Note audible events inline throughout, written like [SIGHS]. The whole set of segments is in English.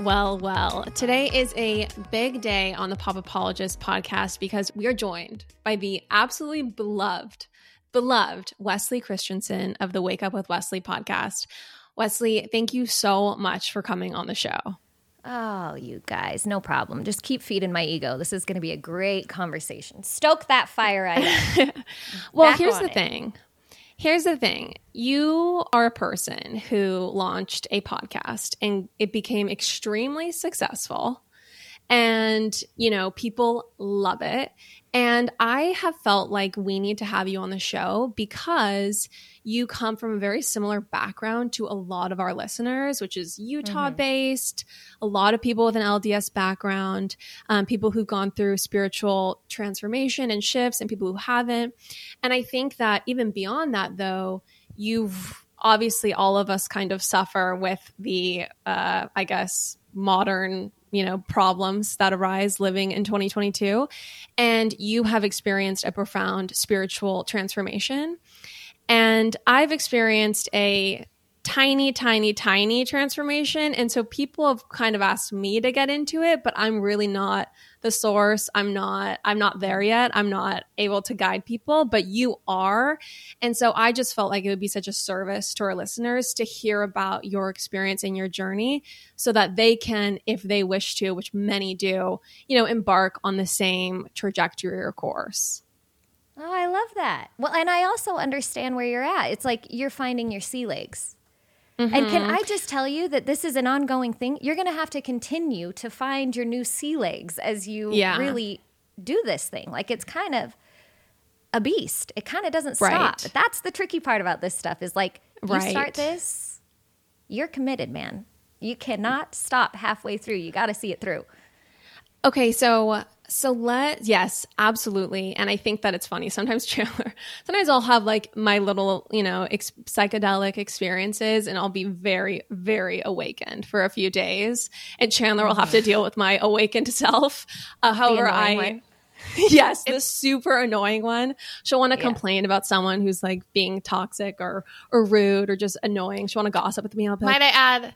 well, well. Today is a big day on the Pop Apologist podcast because we are joined by the absolutely beloved, beloved Wesley Christensen of the Wake Up with Wesley podcast. Wesley, thank you so much for coming on the show. Oh, you guys, no problem. Just keep feeding my ego. This is going to be a great conversation. Stoke that fire I [LAUGHS] well, here's the it. thing. Here's the thing you are a person who launched a podcast and it became extremely successful. And, you know, people love it. And I have felt like we need to have you on the show because you come from a very similar background to a lot of our listeners, which is Utah mm-hmm. based, a lot of people with an LDS background, um, people who've gone through spiritual transformation and shifts, and people who haven't. And I think that even beyond that, though, you've obviously all of us kind of suffer with the, uh, I guess, modern you know problems that arise living in 2022 and you have experienced a profound spiritual transformation. And i've experienced a tiny, tiny, tiny transformation. And so people have kind of asked me to get into it, but I'm really not the source. I'm not, I'm not there yet. I'm not able to guide people, but you are. And so I just felt like it would be such a service to our listeners to hear about your experience and your journey so that they can, if they wish to, which many do, you know, embark on the same trajectory or course. Oh, I love that. Well, and I also understand where you're at. It's like you're finding your sea legs. Mm-hmm. And can mm-hmm. I just tell you that this is an ongoing thing? You're going to have to continue to find your new sea legs as you yeah. really do this thing. Like it's kind of a beast. It kind of doesn't stop. Right. But that's the tricky part about this stuff is like you right. start this, you're committed, man. You cannot stop halfway through. You got to see it through. Okay, so so let yes, absolutely. And I think that it's funny. Sometimes [LAUGHS] Chandler, sometimes I'll have like my little, you know, ex- psychedelic experiences and I'll be very very awakened for a few days and Chandler will have to deal with my awakened [LAUGHS] self. Uh, however, I one. [LAUGHS] yes, the super annoying one. She'll want to yeah. complain about someone who's like being toxic or or rude or just annoying. She'll want to gossip with me. I'll be Might like, I add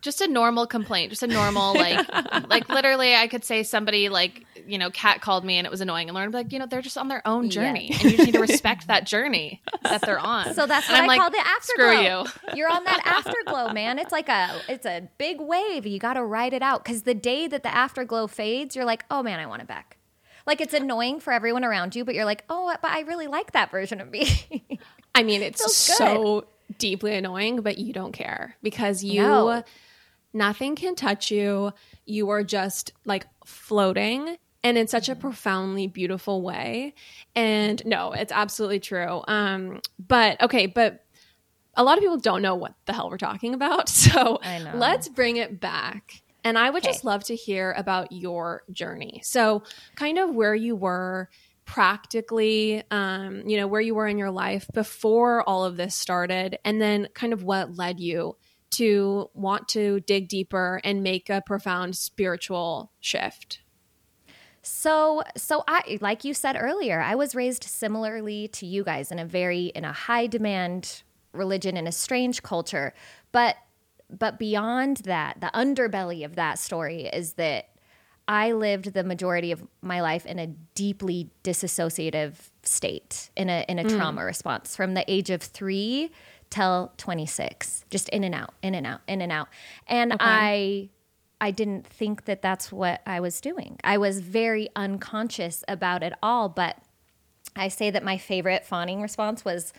just a normal complaint, just a normal [LAUGHS] like like literally I could say somebody like, you know, cat called me and it was annoying and learned like, you know, they're just on their own journey yeah. and you just need to respect that journey that they're on. So that's and what I'm I like, call the afterglow. you. [LAUGHS] You're on that afterglow, man. It's like a it's a big wave. You got to ride it out cuz the day that the afterglow fades, you're like, "Oh man, I want it back." Like it's annoying for everyone around you, but you're like, "Oh, but I really like that version of me." I mean, it's [LAUGHS] it so deeply annoying, but you don't care because you no Nothing can touch you. You are just like floating and in such a profoundly beautiful way. And no, it's absolutely true. Um, but okay, but a lot of people don't know what the hell we're talking about. [LAUGHS] So let's bring it back. And I would okay. just love to hear about your journey. So, kind of where you were practically, um, you know, where you were in your life before all of this started, and then kind of what led you to want to dig deeper and make a profound spiritual shift? So, so I like you said earlier, I was raised similarly to you guys in a very in a high demand religion in a strange culture, but but beyond that, the underbelly of that story is that I lived the majority of my life in a deeply disassociative state, in a in a mm. trauma response from the age of 3 till 26 just in and out in and out in and out. And okay. i i didn't think that that's what i was doing. I was very unconscious about it all but i say that my favorite fawning response was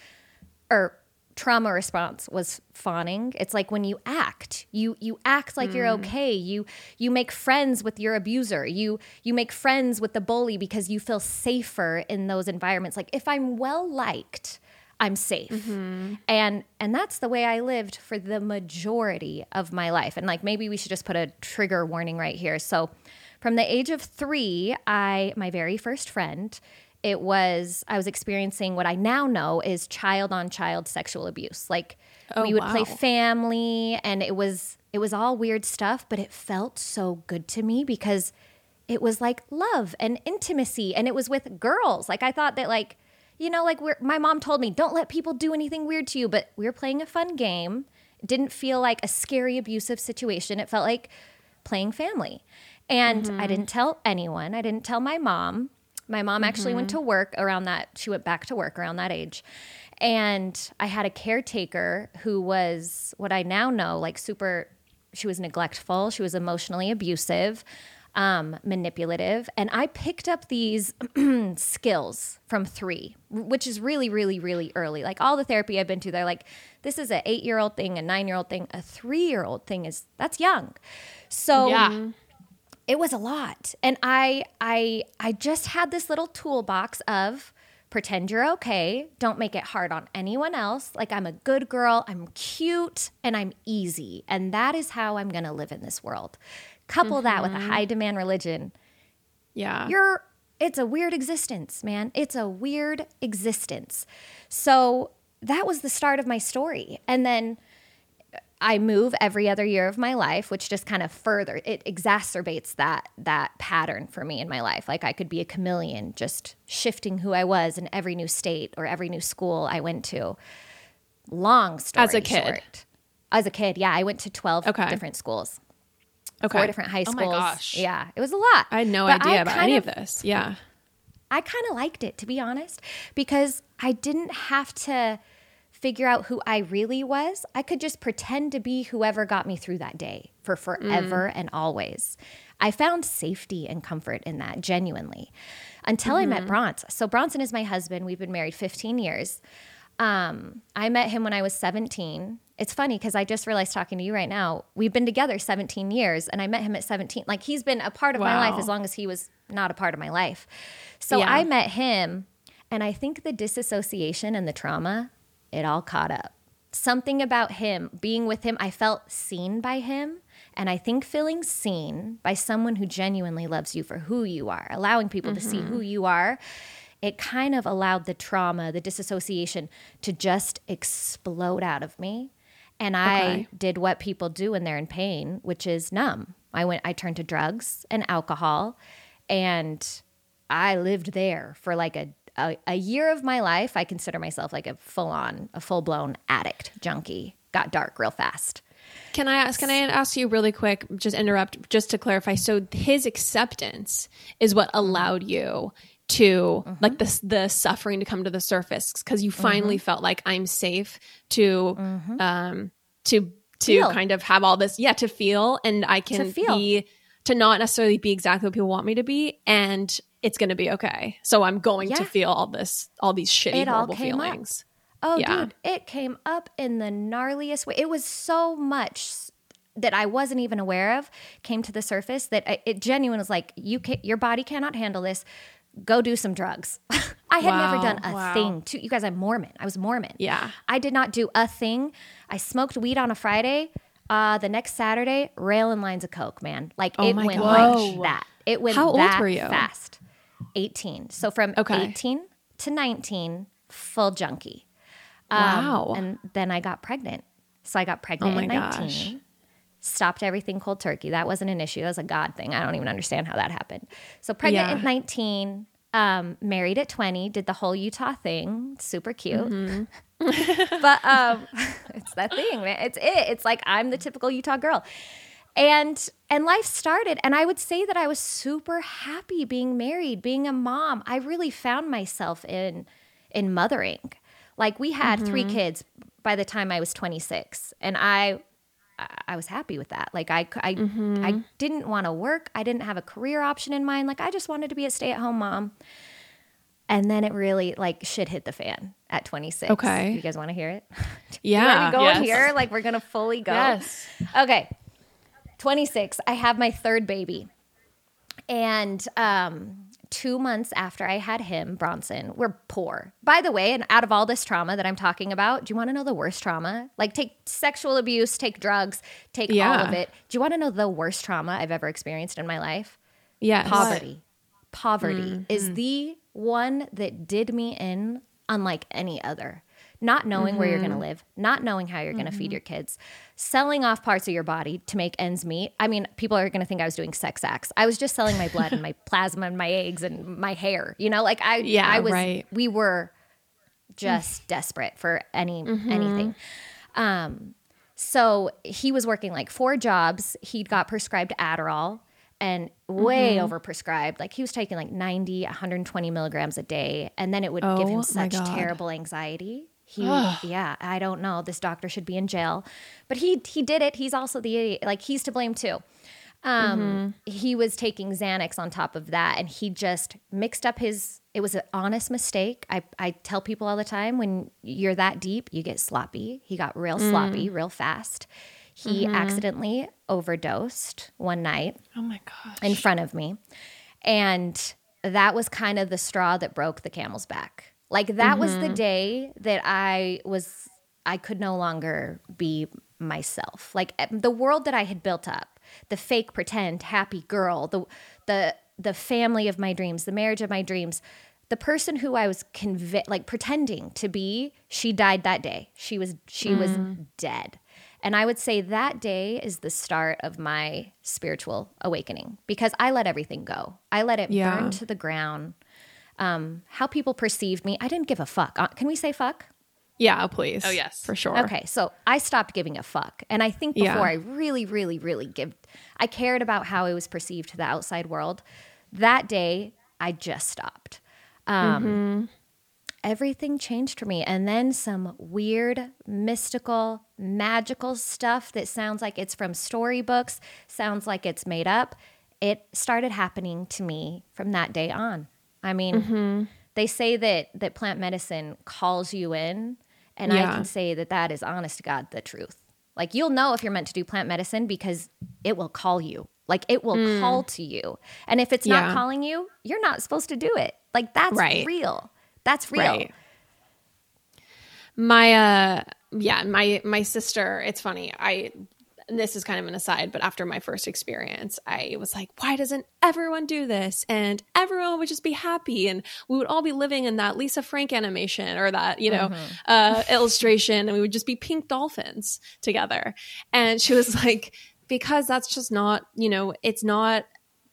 or trauma response was fawning. It's like when you act you you act like mm. you're okay. You you make friends with your abuser. You you make friends with the bully because you feel safer in those environments. Like if i'm well liked I'm safe. Mm-hmm. And and that's the way I lived for the majority of my life. And like maybe we should just put a trigger warning right here. So from the age of 3, I my very first friend, it was I was experiencing what I now know is child on child sexual abuse. Like oh, we would wow. play family and it was it was all weird stuff, but it felt so good to me because it was like love and intimacy and it was with girls. Like I thought that like you know, like my mom told me, don't let people do anything weird to you, but we were playing a fun game. It didn't feel like a scary abusive situation. It felt like playing family. And I mm-hmm. didn't tell anyone. I didn't tell my mom. My mom actually went mm-hmm. to work around that. She went back to work around that age. And I had a caretaker who was what I now know like super, she was neglectful, she was emotionally abusive, um, manipulative. And I picked up these [CLEARS THROAT] skills from three, which is really, really, really early. Like all the therapy I've been to, they're like, this is an eight year old thing, a nine year old thing, a three year old thing is that's young. So Yeah. it was a lot and i i i just had this little toolbox of pretend you're okay don't make it hard on anyone else like i'm a good girl i'm cute and i'm easy and that is how i'm going to live in this world couple that with a mm-hmm. high demand religion Yeah. you're it's a weird existence man it's a weird existence so that was the start of my story and then uh, I move every other year of my life, which just kind of further it exacerbates that that pattern for me in my life. Like I could be a chameleon, just shifting who I was in every new state or every new school I went to. Long story As a kid? short. As a kid, yeah, I went to twelve Okay. different schools, okay. four different high schools. Oh my gosh. Yeah, it was a lot. I had no But idea I about any of this. Yeah. I kind of liked it, to be honest, because I didn't have to figure out who I really was. I could just pretend to be whoever got me through that day for forever and always. I found safety and comfort in that genuinely until I met Bronson. So, Bronson is my husband. We've been married 15 years. Um, I met him when I was 17. It's funny because I just realized talking to you right now, we've been together 17 years and I met him at 17. Like he's been a part of my life as long as he was not a part of my life. So Yeah. I met him and I think the disassociation and the trauma, it all caught up. Something about him, being with him, I felt seen by him. And I think feeling seen by someone who genuinely loves you for who you are, allowing people to see who mm-hmm. you are, it kind of allowed the trauma, the disassociation to just explode out of me. And I Okay. did what people do when they're in pain, which is numb. I went I turned to drugs and alcohol and I lived there for like a a, a year of my life. I consider myself like a full on, a full blown addict junkie. Got dark real fast. Can I ask? Can I ask you really quick? Just interrupt, just to clarify. So his acceptance is what allowed you to Mm-hmm. like the the suffering to come to the surface because you finally felt like I'm safe to um to to Mm-hmm. Feel. kind of have all this yeah to feel and I can feel. be to not necessarily be exactly what people want me to be and it's going to be okay. So I'm going to feel all this all these shitty It horrible came up. feelings. Oh, Yeah. dude, it came up in the gnarliest way. It was so much that I wasn't even aware of came to the surface that I, it genuinely was like, you can, your body cannot handle this. Go do some drugs. [LAUGHS] I had never done a wow. thing. To you guys, I'm Mormon. I was Mormon. Yeah. I did not do a thing. I smoked weed on a Friday. Uh, the next Saturday, rail railing lines of coke, man. Like Oh it went gosh. like that. It went How old were you? fast. 18. So from Okay. 18 to 19, full junkie. Wow. And then I got pregnant. So I got pregnant Oh my at 19. gosh. Stopped everything cold turkey. That wasn't an issue. That was a God thing. I don't even understand how that happened. So pregnant Yeah. at 19, um, married at 20, did the whole Utah thing. Super cute. Mm-hmm. [LAUGHS] but um, [LAUGHS] it's that thing, man. It's it. It's like I'm the typical Utah girl. And and life started and I would say that I was super happy being married, being a mom. I really found myself in in mothering. Like we had three Mm-hmm. kids by the time I was 26 and I I was happy with that. Like I I, Mm-hmm. I didn't want to work. I didn't have a career option in mind. Like I just wanted to be a stay-at-home mom. And then it really like shit hit the fan at 26. Okay. You guys want to hear it? [LAUGHS] Yeah. Are we going yes. here? Like we're gonna fully go. Yes. Okay. 26. I have my third baby. And um, two months after I had him, Bronson, we're poor. By the way, and out of all this trauma that I'm talking about, do you want to know the worst trauma? Like, take sexual abuse, take drugs, take all of it. Do you want to know the worst trauma I've ever experienced in my life? Yes. Poverty. Poverty mm-hmm. is the one that did me in unlike any other. Not knowing where you're going to live, not knowing how you're going to feed your kids, selling off parts of your body to make ends meet. I mean, people are going to think I was doing sex acts. I was just selling my blood and my [LAUGHS] plasma and my eggs and my hair. You know, like I, Yeah, I was. right. We were just desperate for any anything. Um, So he was working like four jobs. He got prescribed Adderall and way Mm-hmm. overprescribed. Like he was taking like 90, 120 milligrams a day. And then it would give Oh, him such terrible anxiety. He, [SIGHS] yeah, I don't know. This doctor should be in jail, but he he did it. He's also the idiot. Like he's to blame too. Um, mm-hmm. he was taking Xanax on top of that, and he just mixed up his. It was an honest mistake. I I tell people all the time when you're that deep, you get sloppy. He got real mm. sloppy, real fast. He mm-hmm. accidentally overdosed one night Oh my gosh. in front of me. And that was kind of the straw that broke the camel's back. Like that was the day that I was I could no longer be myself. Like eh, the world that I had built up, the fake pretend happy girl, the the the family of my dreams, the marriage of my dreams, the person who I was convi- like pretending to be, she died that day. She was she was dead. And I would say that day is the start of my spiritual awakening because I let everything go. I let it Yeah. burn to the ground. Um, how people perceived me, I didn't give a fuck. Uh, Can we say fuck? Yeah, please. Oh, yes. For sure. Okay, so I stopped giving a fuck. And I think before Yeah. I really, really, really give, I cared about how it was perceived to the outside world. That day, I just stopped. Um, Mm-hmm. Everything changed for me. And then some weird, mystical, magical stuff that sounds like it's from storybooks, sounds like it's made up. It started happening to me from that day on. I mean, Mm-hmm. they say that that plant medicine calls you in and I can say that that is honest to God the truth. Like you'll know if you're meant to do plant medicine because it will call you. Like it will call to you. And if it's Mm. Yeah. not calling you, you're not supposed to do it. Like that's Right. real. That's real. Right. My uh yeah, my my sister, it's funny. I and this is kind of an aside, but after my first experience, I was like, why doesn't everyone do this? And everyone would just be happy and we would all be living in that Lisa Frank animation or that, you know, uh illustration and we would just be pink dolphins together. And she was [LAUGHS] like, because that's just not, you know, it's not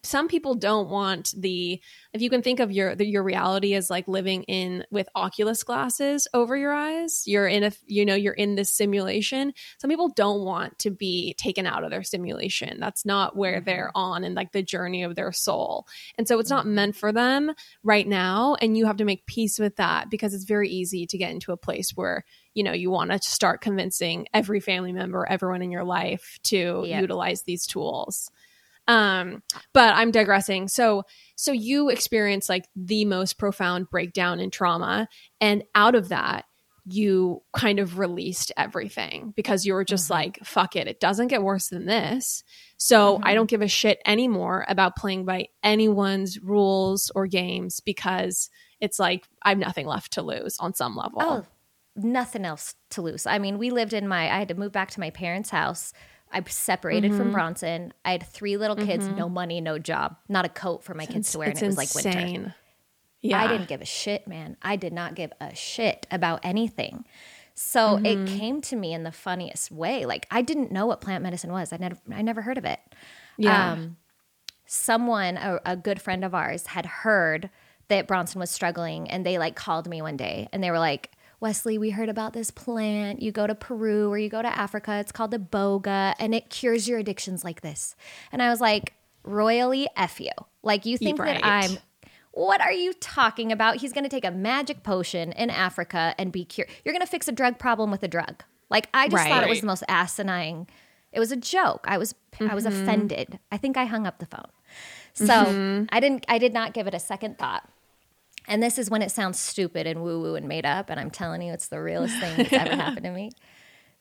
some people don't want the if you can think of your the, your reality as like living in with oculus glasses over your eyes you're in a you know you're in this simulation some people don't want to be taken out of their simulation. That's not where mm-hmm. they're on in like the journey of their soul. And so it's not mm-hmm. meant for them right now and you have to make peace with that because it's very easy to get into a place where you know you want to start convincing every family member everyone in your life to Yeah. utilize these tools um but i'm digressing so so you experience like the most profound breakdown in trauma and out of that you kind of released everything because you were just like fuck it it doesn't get worse than this so i don't give a shit anymore about playing by anyone's rules or games because it's like i have nothing left to lose on some level Oh, nothing else to lose. I mean, we lived in my, I had to move back to my parents' house. I separated Mm-hmm. from Bronson. I had three little kids, no money, no job, not a coat for my kids to wear. And it was like winter. insane yeah I didn't give a shit, man. I did not give a shit about anything. So Mm-hmm. it came to me in the funniest way. Like I didn't know what plant medicine was. I never I never heard of it. yeah Um, someone, a, a good friend of ours, had heard that Bronson was struggling, and they like called me one day, and they were like, "Wesley, we heard about this plant. You go to Peru or you go to Africa. It's called the boga, and it cures your addictions like this." And I was like, "Royally f you! Like you think Right. that I'm." What are you talking about? He's going to take a magic potion in Africa and be cured. You're going to fix a drug problem with a drug. Like I just thought it was the most asinine. It was a joke. I was I was Mm-hmm. offended. I think I hung up the phone. So I didn't. I did not give it a second thought. And this is when it sounds stupid and woo woo and made up. And I'm telling you, it's the realest thing that's ever [LAUGHS] happened to me.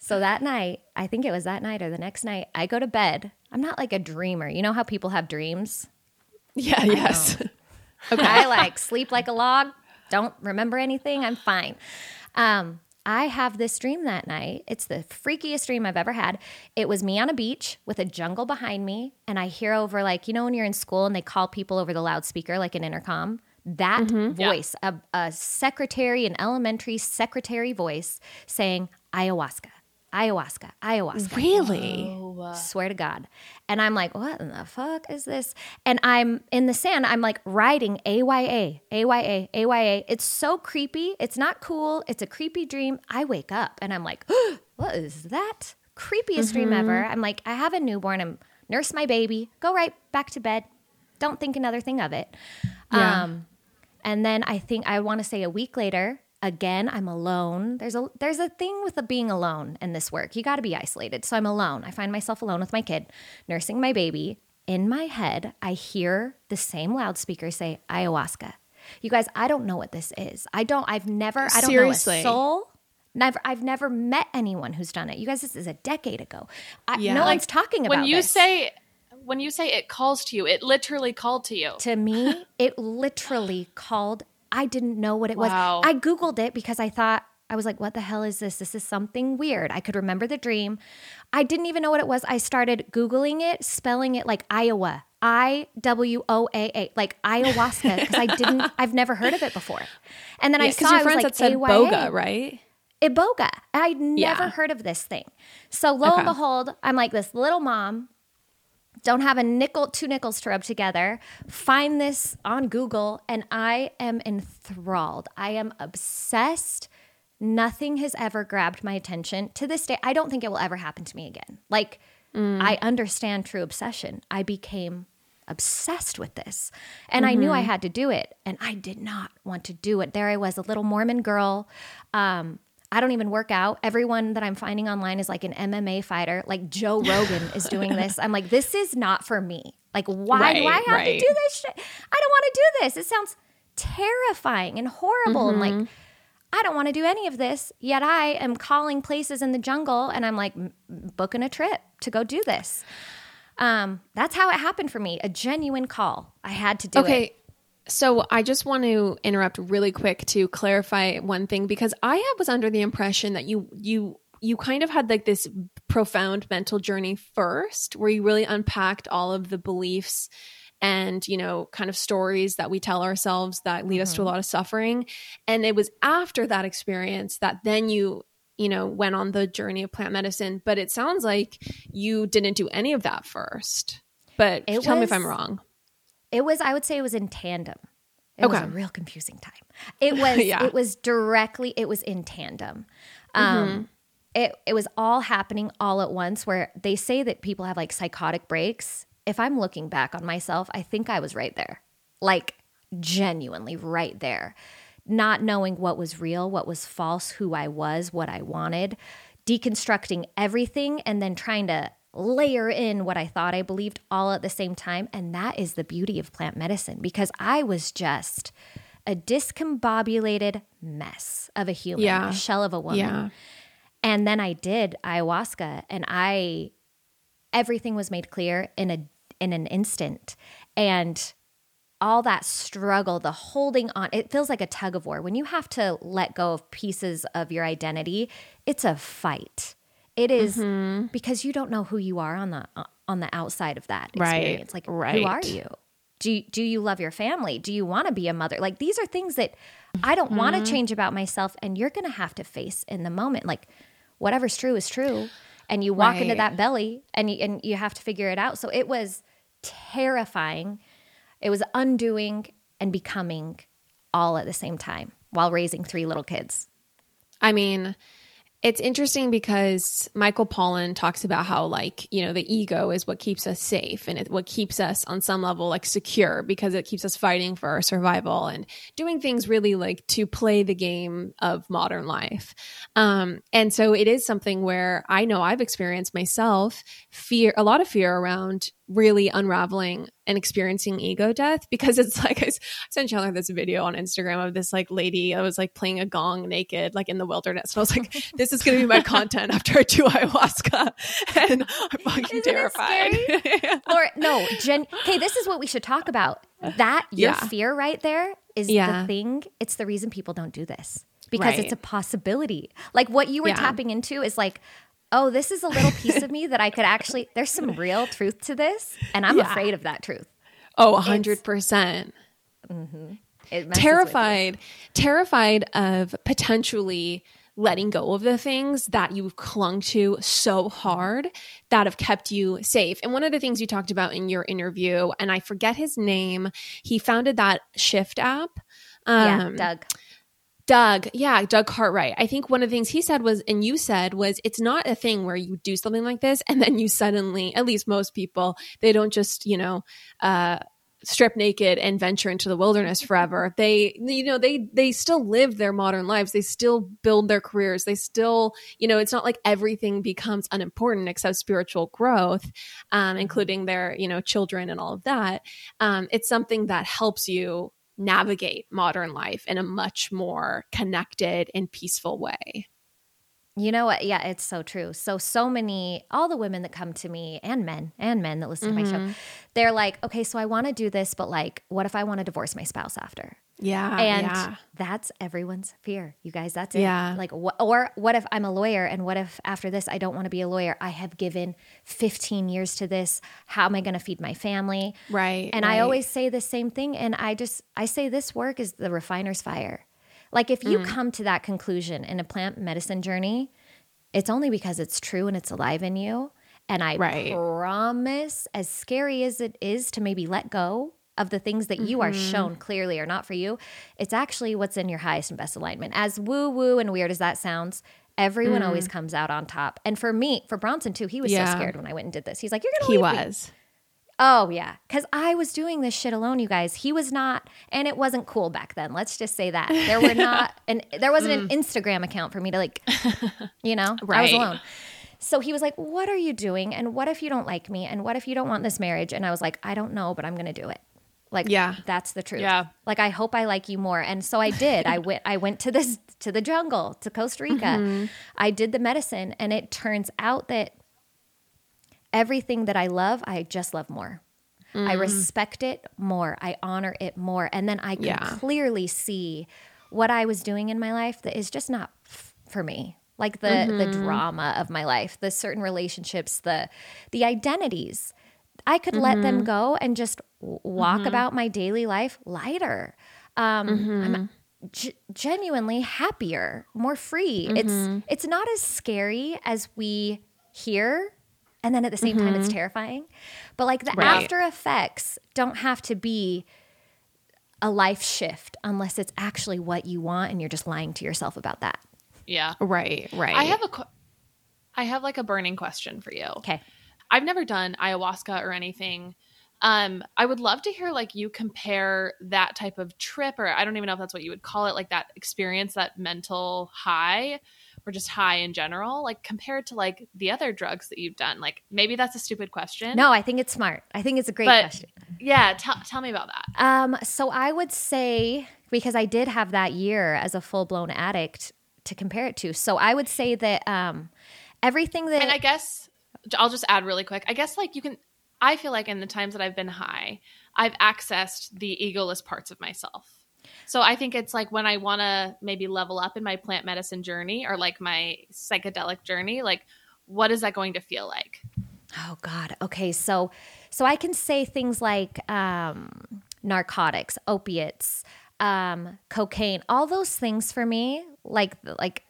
So that night, I think it was that night or the next night, I go to bed. I'm not like a dreamer. You know how people have dreams? yeah yes [LAUGHS] I like sleep like a log, don't remember anything, I'm fine. Um, I have this dream that night. It's the freakiest dream I've ever had. It was me on a beach with a jungle behind me, and I hear over, like, you know, when you're in school and they call people over the loudspeaker, like an intercom? That voice, a, a secretary, an elementary secretary voice saying, ayahuasca, ayahuasca, ayahuasca. really Swear to God. And I'm like, what in the fuck is this? And I'm in the sand, I'm like writing AYA, AYA, AYA. It's so creepy. It's not cool. It's a creepy dream. I wake up and I'm like, what is that? creepiest dream ever. I'm like, I have a newborn. I'm nurse my baby, go right back to bed. Don't think another thing of it. Yeah. Um, and then I think I want to say a week later, again, I'm alone. There's a there's a thing with the being alone in this work. You got to be isolated. So I'm alone. I find myself alone with my kid, nursing my baby. In my head, I hear the same loudspeaker say ayahuasca. You guys, I don't know what this is. I don't. I've never. I don't Seriously. know a soul. Never. I've never met anyone who's done it. You guys, this is a decade ago. I, Yeah. No Like, one's talking about it. when you this. say when you say it calls to you, it literally called to you. to me, [LAUGHS] it literally called. I didn't know what it Wow. was. I Googled it because I thought, I was like, what the hell is this? This is something weird. I could remember the dream. I didn't even know what it was. I started Googling it, spelling it like Iowa. I W O A A, like ayahuasca, because I didn't, [LAUGHS] I've never heard of it before. And then I saw your it was friends like said boga, right? Iboga. I'd never Yeah. heard of this thing. So lo Okay. and behold, I'm like this little mom, don't have a nickel, two nickels to rub together, find this on Google, and I am enthralled. I am obsessed. Nothing has ever grabbed my attention. To this day, I don't think it will ever happen to me again. Like, I understand true obsession. I became obsessed with this. And I knew I had to do it. And I did not want to do it. There I was, a little Mormon girl. Um, I don't even work out. Everyone that I'm finding online is like an MMA fighter. Like Joe [LAUGHS] Rogan is doing this. I'm like, this is not for me. Like, why do I have right. to do this shit? I don't want to do this. It sounds terrifying and horrible. And Mm-hmm. like, I don't want to do any of this. Yet I am calling places in the jungle and I'm like booking a trip to go do this. Um, that's how it happened for me. A genuine call. I had to do it. Okay. So I just want to interrupt really quick to clarify one thing because I was under the impression that you you you kind of had like this profound mental journey first where you really unpacked all of the beliefs and you know kind of stories that we tell ourselves that lead us to a mm-hmm. lot of suffering. And it was after that experience that then you you know went on the journey of plant medicine. But it sounds like you didn't do any of that first. But It tell me if i'm wrong It was, I would say, it was in tandem. It was a real confusing time. It [LAUGHS] was, Yeah. it was directly, it was in tandem. Um, it it was all happening all at once. Where they say that people have like psychotic breaks. If I'm looking back on myself, I think I was right there, like genuinely right there, not knowing what was real, what was false, who I was, what I wanted, deconstructing everything, and then trying to layer in what I thought I believed all at the same time. And that is the beauty of plant medicine because I was just a discombobulated mess of a human, Yeah. a shell of a woman. yeah And then I did ayahuasca and I everything was made clear in a in an instant. And all that struggle, the holding on, it feels like a tug of war. When you have to let go of pieces of your identity, it's a fight. It is mm-hmm. because you don't know who you are on the uh, on the outside of that Right, experience. Like who are you? Do you, do you love your family? Do you want to be a mother? Like these are things that I don't want to mm-hmm. change about myself and you're going to have to face in the moment. Like whatever's true is true and you walk into that belly and you, and you have to figure it out. So it was terrifying. It was undoing and becoming all at the same time while raising three little kids. I mean, it's interesting because Michael Pollan talks about how, like, you know, the ego is what keeps us safe and it, what keeps us on some level like secure because it keeps us fighting for our survival and doing things really like to play the game of modern life. Um, and so it is something where I know I've experienced myself fear, a lot of fear around really unraveling and experiencing ego death [LAUGHS] because it's like I sent Chandler this video on Instagram of this like lady that was like playing a gong naked like in the wilderness and I was like [LAUGHS] this is gonna be my content after I do ayahuasca [LAUGHS] and I'm fucking Isn't terrified. Laura, no, Jen. Hey, this is what we should talk about. That your Yeah. fear right there is Yeah. the thing. It's the reason people don't do this because Right. it's a possibility. Like what you were tapping into is like, oh, this is a little piece of [LAUGHS] me that I could actually. There's some real truth to this, and I'm Yeah. afraid of that truth. oh, hundred percent. It messes with you. terrified terrified of potentially letting go of the things that you've clung to so hard that have kept you safe. And one of the things you talked about in your interview, and I forget his name, he founded that Shift app. Yeah, Um, Doug. Doug, yeah, Doug Cartwright. I think one of the things he said was, and you said was, it's not a thing where you do something like this and then you suddenly, at least most people, they don't just, you know, uh, strip naked and venture into the wilderness forever. [LAUGHS] They you know they they still live their modern lives. They still build their careers. They still you know it's not like everything becomes unimportant except spiritual growth um, including their you know children and all of that. Um, it's something that helps you navigate modern life in a much more connected and peaceful way You know what? Yeah, it's so true. So, so many, all the women that come to me and men and men that listen to my Mm-hmm. show, they're like, okay, so I want to do this, but like, what if I want to divorce my spouse after? Yeah And yeah that's everyone's fear, you guys. That's it. Yeah. Like, or what if I'm a lawyer and what if after this I don't want to be a lawyer? I have given 15 years to this. How am I going to feed my family? right And I always say the same thing. And I just, I say this work is the refiner's fire. Like if Mm. you come to that conclusion in a plant medicine journey, it's only because it's true and it's alive in you. And I Right. promise, as scary as it is to maybe let go of the things that you are Mm-hmm. shown clearly are not for you, it's actually what's in your highest and best alignment. As woo woo and weird as that sounds, everyone always comes out on top. And for me, for Bronson too, he was Mm. Yeah. so scared when I went and did this. He's like, You're going to he leave me. was Oh yeah, because I was doing this shit alone, you guys. He was not, and it wasn't cool back then. Let's just say that there were not, [LAUGHS] and there wasn't an Instagram account for me to like, [LAUGHS] you know, I was alone. So he was like, "What are you doing? And what if you don't like me? And what if you don't want this marriage?" And I was like, "I don't know, but I'm gonna do it." Like, Yeah. that's the truth. Yeah. Like, I hope I like you more, and so I did. I went. I went to this to the jungle to Costa Rica. Mm-hmm. I did the medicine, and it turns out that everything that I love, I just love more. I mm. respect it more. I honor it more. And then I can Yeah. clearly see what I was doing in my life that is just not f- for me. Like the the mm-hmm. drama of my life, the certain relationships, the the identities. I could let them mm-hmm. go and just w- walk mm-hmm. about my daily life lighter. Um, I'm mm-hmm. g- genuinely happier, more free. It's mm-hmm. it's not as scary as we hear, and then at the same time, it's terrifying. But like the Right. after effects don't have to be a life shift unless it's actually what you want, and you're just lying to yourself about that. Yeah. right right I have a qu- I have like a burning question for you. Okay. I've never done ayahuasca or anything. Um, I would love to hear like you compare that type of trip, or I don't even know if that's what you would call it, like that experience, that mental high, or just high in general, like compared to like the other drugs that you've done. Like maybe that's a stupid question. No, I think it's smart. I think it's a great but question. yeah, tell tell me about that. Um, so I would say because I did have that year as a full blown addict to compare it to. So I would say that um, everything that And I guess I'll just add really quick. I guess like you can. I feel like in the times that I've been high, I've accessed the egoless parts of myself. So I think it's like when I want to maybe level up in my plant medicine journey or like my psychedelic journey, like what is that going to feel like? Oh God. Okay. So so I can say things like um, narcotics, opiates, um, cocaine, all those things for me, like like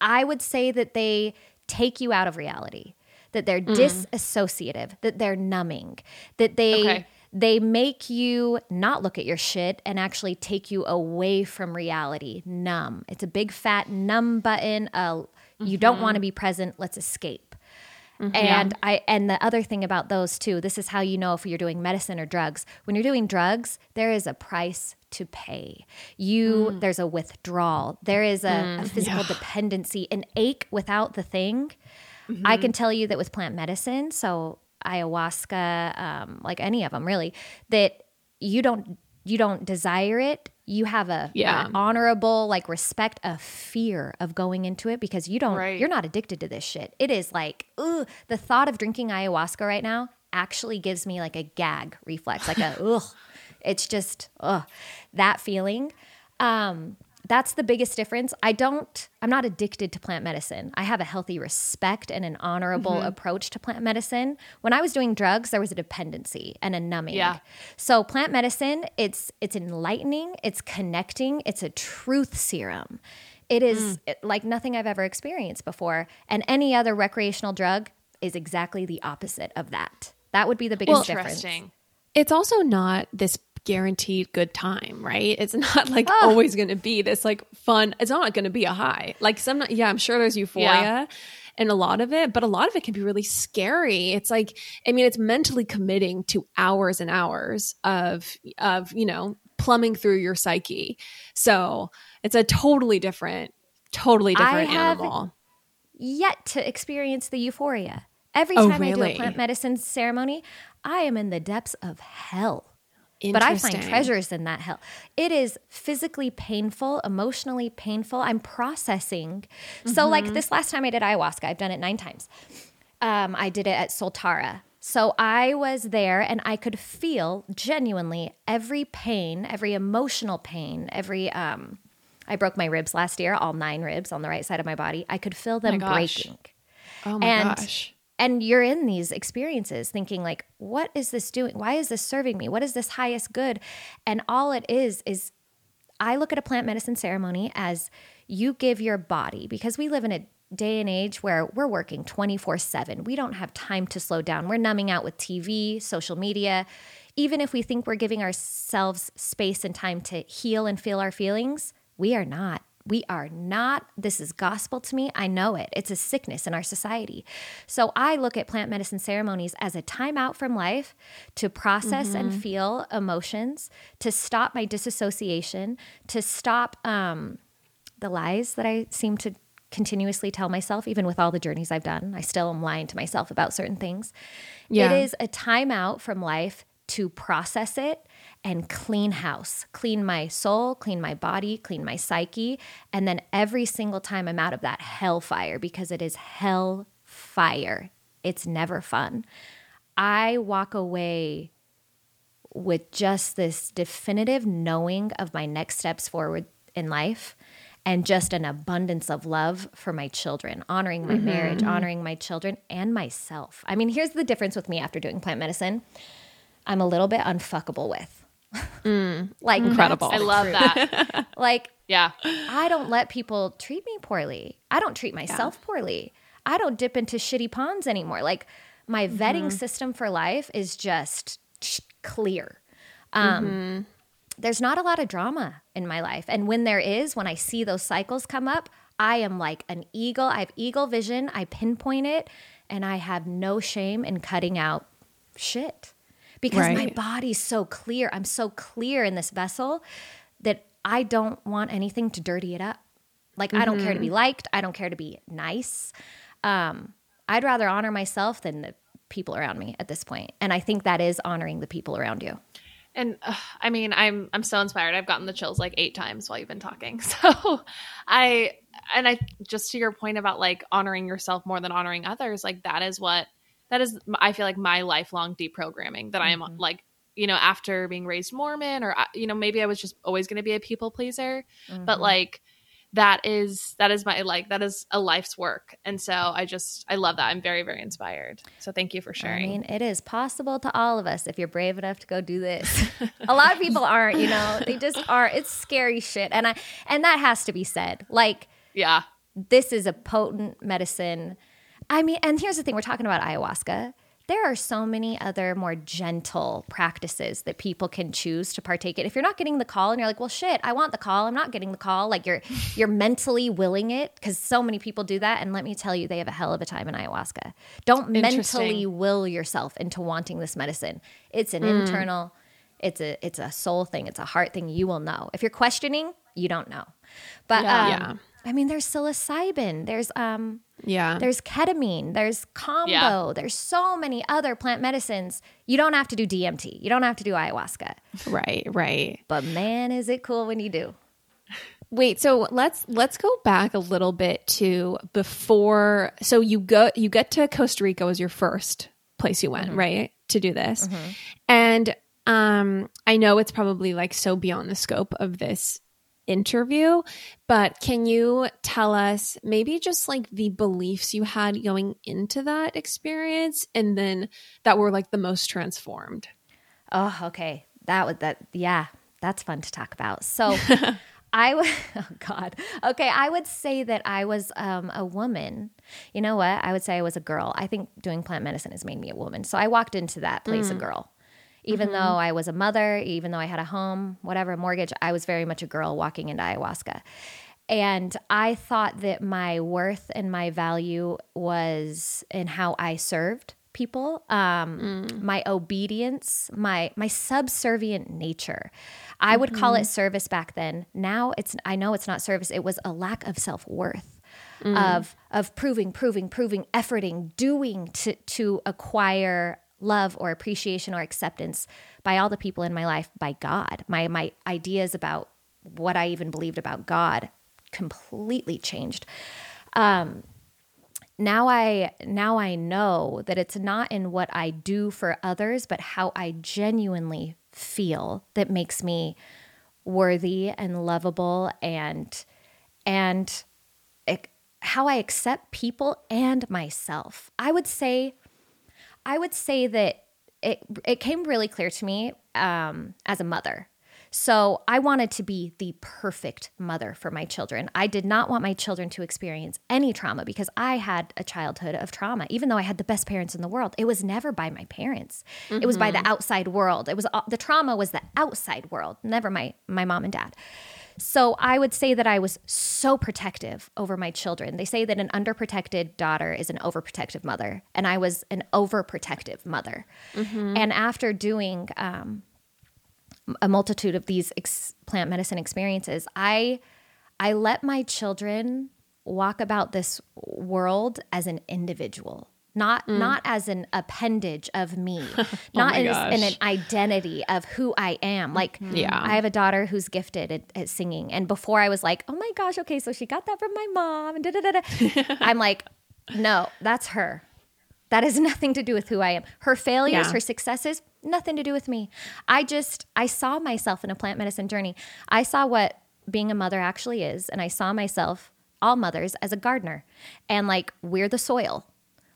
I would say that they take you out of reality, that they're mm-hmm. disassociative, that they're numbing, that they Okay. they make you not look at your shit and actually take you away from reality, numb. It's a big fat numb button. Uh, you don't mm-hmm. want to be present. Let's escape. Mm-hmm. And I and the other thing about those too, this is how you know if you're doing medicine or drugs. When you're doing drugs, there is a price to pay. You mm. there's a withdrawal. There is a, a mm. physical dependency, an ache without the thing. I can tell you that with plant medicine, so ayahuasca, um, like any of them really, that you don't you don't desire it. You have a Yeah. an honorable like respect, a fear of going into it because you don't Right. you're not addicted to this shit. It is like, ugh, the thought of drinking ayahuasca right now actually gives me like a gag reflex, like a [LAUGHS] ugh. It's just ugh, that feeling. Um, that's the biggest difference. I don't, I'm not addicted to plant medicine. I have a healthy respect and an honorable Mm-hmm. approach to plant medicine. When I was doing drugs, there was a dependency and a numbing. Yeah. So plant medicine, it's it's enlightening, it's connecting, it's a truth serum. It is Mm. like nothing I've ever experienced before. And any other recreational drug is exactly the opposite of that. That would be the biggest difference. Interesting. it's also not this guaranteed good time, right? It's [LAUGHS] not like oh. always going to be this like fun. It's not going to be a high. Like some, yeah, I'm sure there's euphoria. Yeah. And a lot of it, but a lot of it can be really scary. It's like, I mean, it's mentally committing to hours and hours of, of, you know, plumbing through your psyche. So it's a totally different, totally different animal. Yet to experience the euphoria. Every oh, time oh, really? I do a plant medicine ceremony, I am in the depths of hell. But I find treasures in that hell. It is physically painful, emotionally painful. I'm processing. Mm-hmm. So, like mm-hmm. this last time I did ayahuasca, I've done it nine times. Um, I did it at Soltara. So I was there and I could feel genuinely every pain, every emotional pain, every. Um, I broke my ribs last year, all nine ribs on the right side of my body. I could feel them oh breaking. Oh my and gosh and you're in these experiences thinking like what is this doing? Why is this serving me? What is this highest good? And all it is is i look at a plant medicine ceremony as you give your body because we live in a day and age where we're working 24/7 we don't have time to slow down. We're numbing out with tv social media. Even if we think we're giving ourselves space and time to heal and feel our feelings we are not we are not, this is gospel to me. I know it. It's a sickness in our society. So I look at plant medicine ceremonies as a timeout from life to process mm-hmm. and feel emotions, to stop my disassociation, to stop um, the lies that I seem to continuously tell myself, even with all the journeys I've done. I still am lying to myself about certain things. Yeah. It is a timeout from life to process it and clean house, clean my soul, clean my body, clean my psyche. And then every single time I'm out of that hellfire, because it is hellfire, it's never fun. I walk away with just this definitive knowing of my next steps forward in life and just an abundance of love for my children, honoring my mm-hmm. marriage, honoring my children and myself. I mean, here's the difference with me after doing plant medicine. I'm a little bit unfuckable with. Mm, like incredible. I love that. [LAUGHS] like, yeah, I don't let people treat me poorly. I don't treat myself yeah. poorly. I don't dip into shitty ponds anymore. Like, my mm-hmm. vetting system for life is just clear. Um, mm-hmm. There's not a lot of drama in my life. And when there is, when I see those cycles come up, I am like an eagle. I have eagle vision. I pinpoint it and I have no shame in cutting out shit because right. my body's so clear. I'm so clear in this vessel that I don't want anything to dirty it up. Like mm-hmm. I don't care to be mm-hmm. liked. I don't care to be nice. Um, I'd rather honor myself than the people around me at this point. And I think that is honoring the people around you. And uh, I mean, I'm I'm so inspired. I've gotten the chills like eight times while you've been talking. [LAUGHS] So I and I just to your point about like honoring yourself more than honoring others, like that is what that is i feel like my lifelong deprogramming that mm-hmm. i am like you know after being raised mormon or uh, you know maybe i was just always going to be a people pleaser mm-hmm. but like that is that is my like that is a life's work. And so i just i love that. I'm very very inspired. So thank you for sharing. i mean it is possible to all of us if you're brave enough to go do this. [LAUGHS] A lot of people aren't you know? They just are. It's scary shit. And i and that has to be said. Like yeah. this is a potent medicine I mean, and here's the thing we're talking about ayahuasca. There are so many other more gentle practices that people can choose to partake in. If you're not getting the call and you're like, "Well, shit, I want the call. I'm not getting the call." Like you're [LAUGHS] you're mentally willing it because so many people do that and let me tell you they have a hell of a time in ayahuasca. Don't mentally will yourself into wanting this medicine. It's an mm. internal it's a it's a soul thing. It's a heart thing. You will know. If you're questioning, you don't know. But yeah. Um, yeah. I mean, there's psilocybin. There's um, yeah. There's ketamine. There's kambo. Yeah. There's so many other plant medicines. You don't have to do DMT. You don't have to do ayahuasca. Right. Right. But man, is it cool when you do. Wait, so let's let's go back a little bit to before. So you go you get to Costa Rica was your first place you went, mm-hmm. right, to do this, mm-hmm. and um, I know it's probably like so beyond the scope of this interview, but can you tell us maybe just like the beliefs you had going into that experience and then that were like the most transformed? Oh, okay. That would that yeah, that's fun to talk about. So [LAUGHS] I would, [LAUGHS] oh God. Okay. I would say that I was um, a woman. You know what? I would say I was a girl. I think doing plant medicine has made me a woman. So I walked into that place mm. a girl. Even Mm-hmm. though I was a mother, even though I had a home, whatever, mortgage, I was very much a girl walking into ayahuasca. And I thought that my worth and my value was in how I served people, um, my obedience, my my subservient nature. I would call it service back then. Now it's I know it's not service. It was a lack of self worth. Of of proving, proving, proving, efforting, doing to to acquire love or appreciation or acceptance by all the people in my life, by God. My my ideas about what I even believed about God completely changed. Um, now I now I know that it's not in what I do for others, but how I genuinely feel that makes me worthy and lovable and and how I accept people and myself. I would say I would say that it it came really clear to me um, as a mother. So I wanted to be the perfect mother for my children. I did not want my children to experience any trauma because I had a childhood of trauma. Even though I had the best parents in the world, it was never by my parents. It was by the outside world. It was the trauma was the outside world, never my my mom and dad. So I would say that I was so protective over my children. They say that an underprotected daughter is an overprotective mother, and I was an overprotective mother. And after doing um, a multitude of these ex- plant medicine experiences, I I let my children walk about this world as an individual. Not mm. not as an appendage of me, [LAUGHS] not oh my as in an identity of who I am. Like mm-hmm. Yeah. I have a daughter who's gifted at, at singing, and before I was like, oh my gosh, okay, so she got that from my mom, and da da da da. [LAUGHS] I'm like, no, that's her. That has [LAUGHS] nothing to do with who I am. Her failures, Yeah. her successes, nothing to do with me. I just, I saw myself in a plant medicine journey. I saw what being a mother actually is. And I saw myself, all mothers, as a gardener. And like, we're the soil.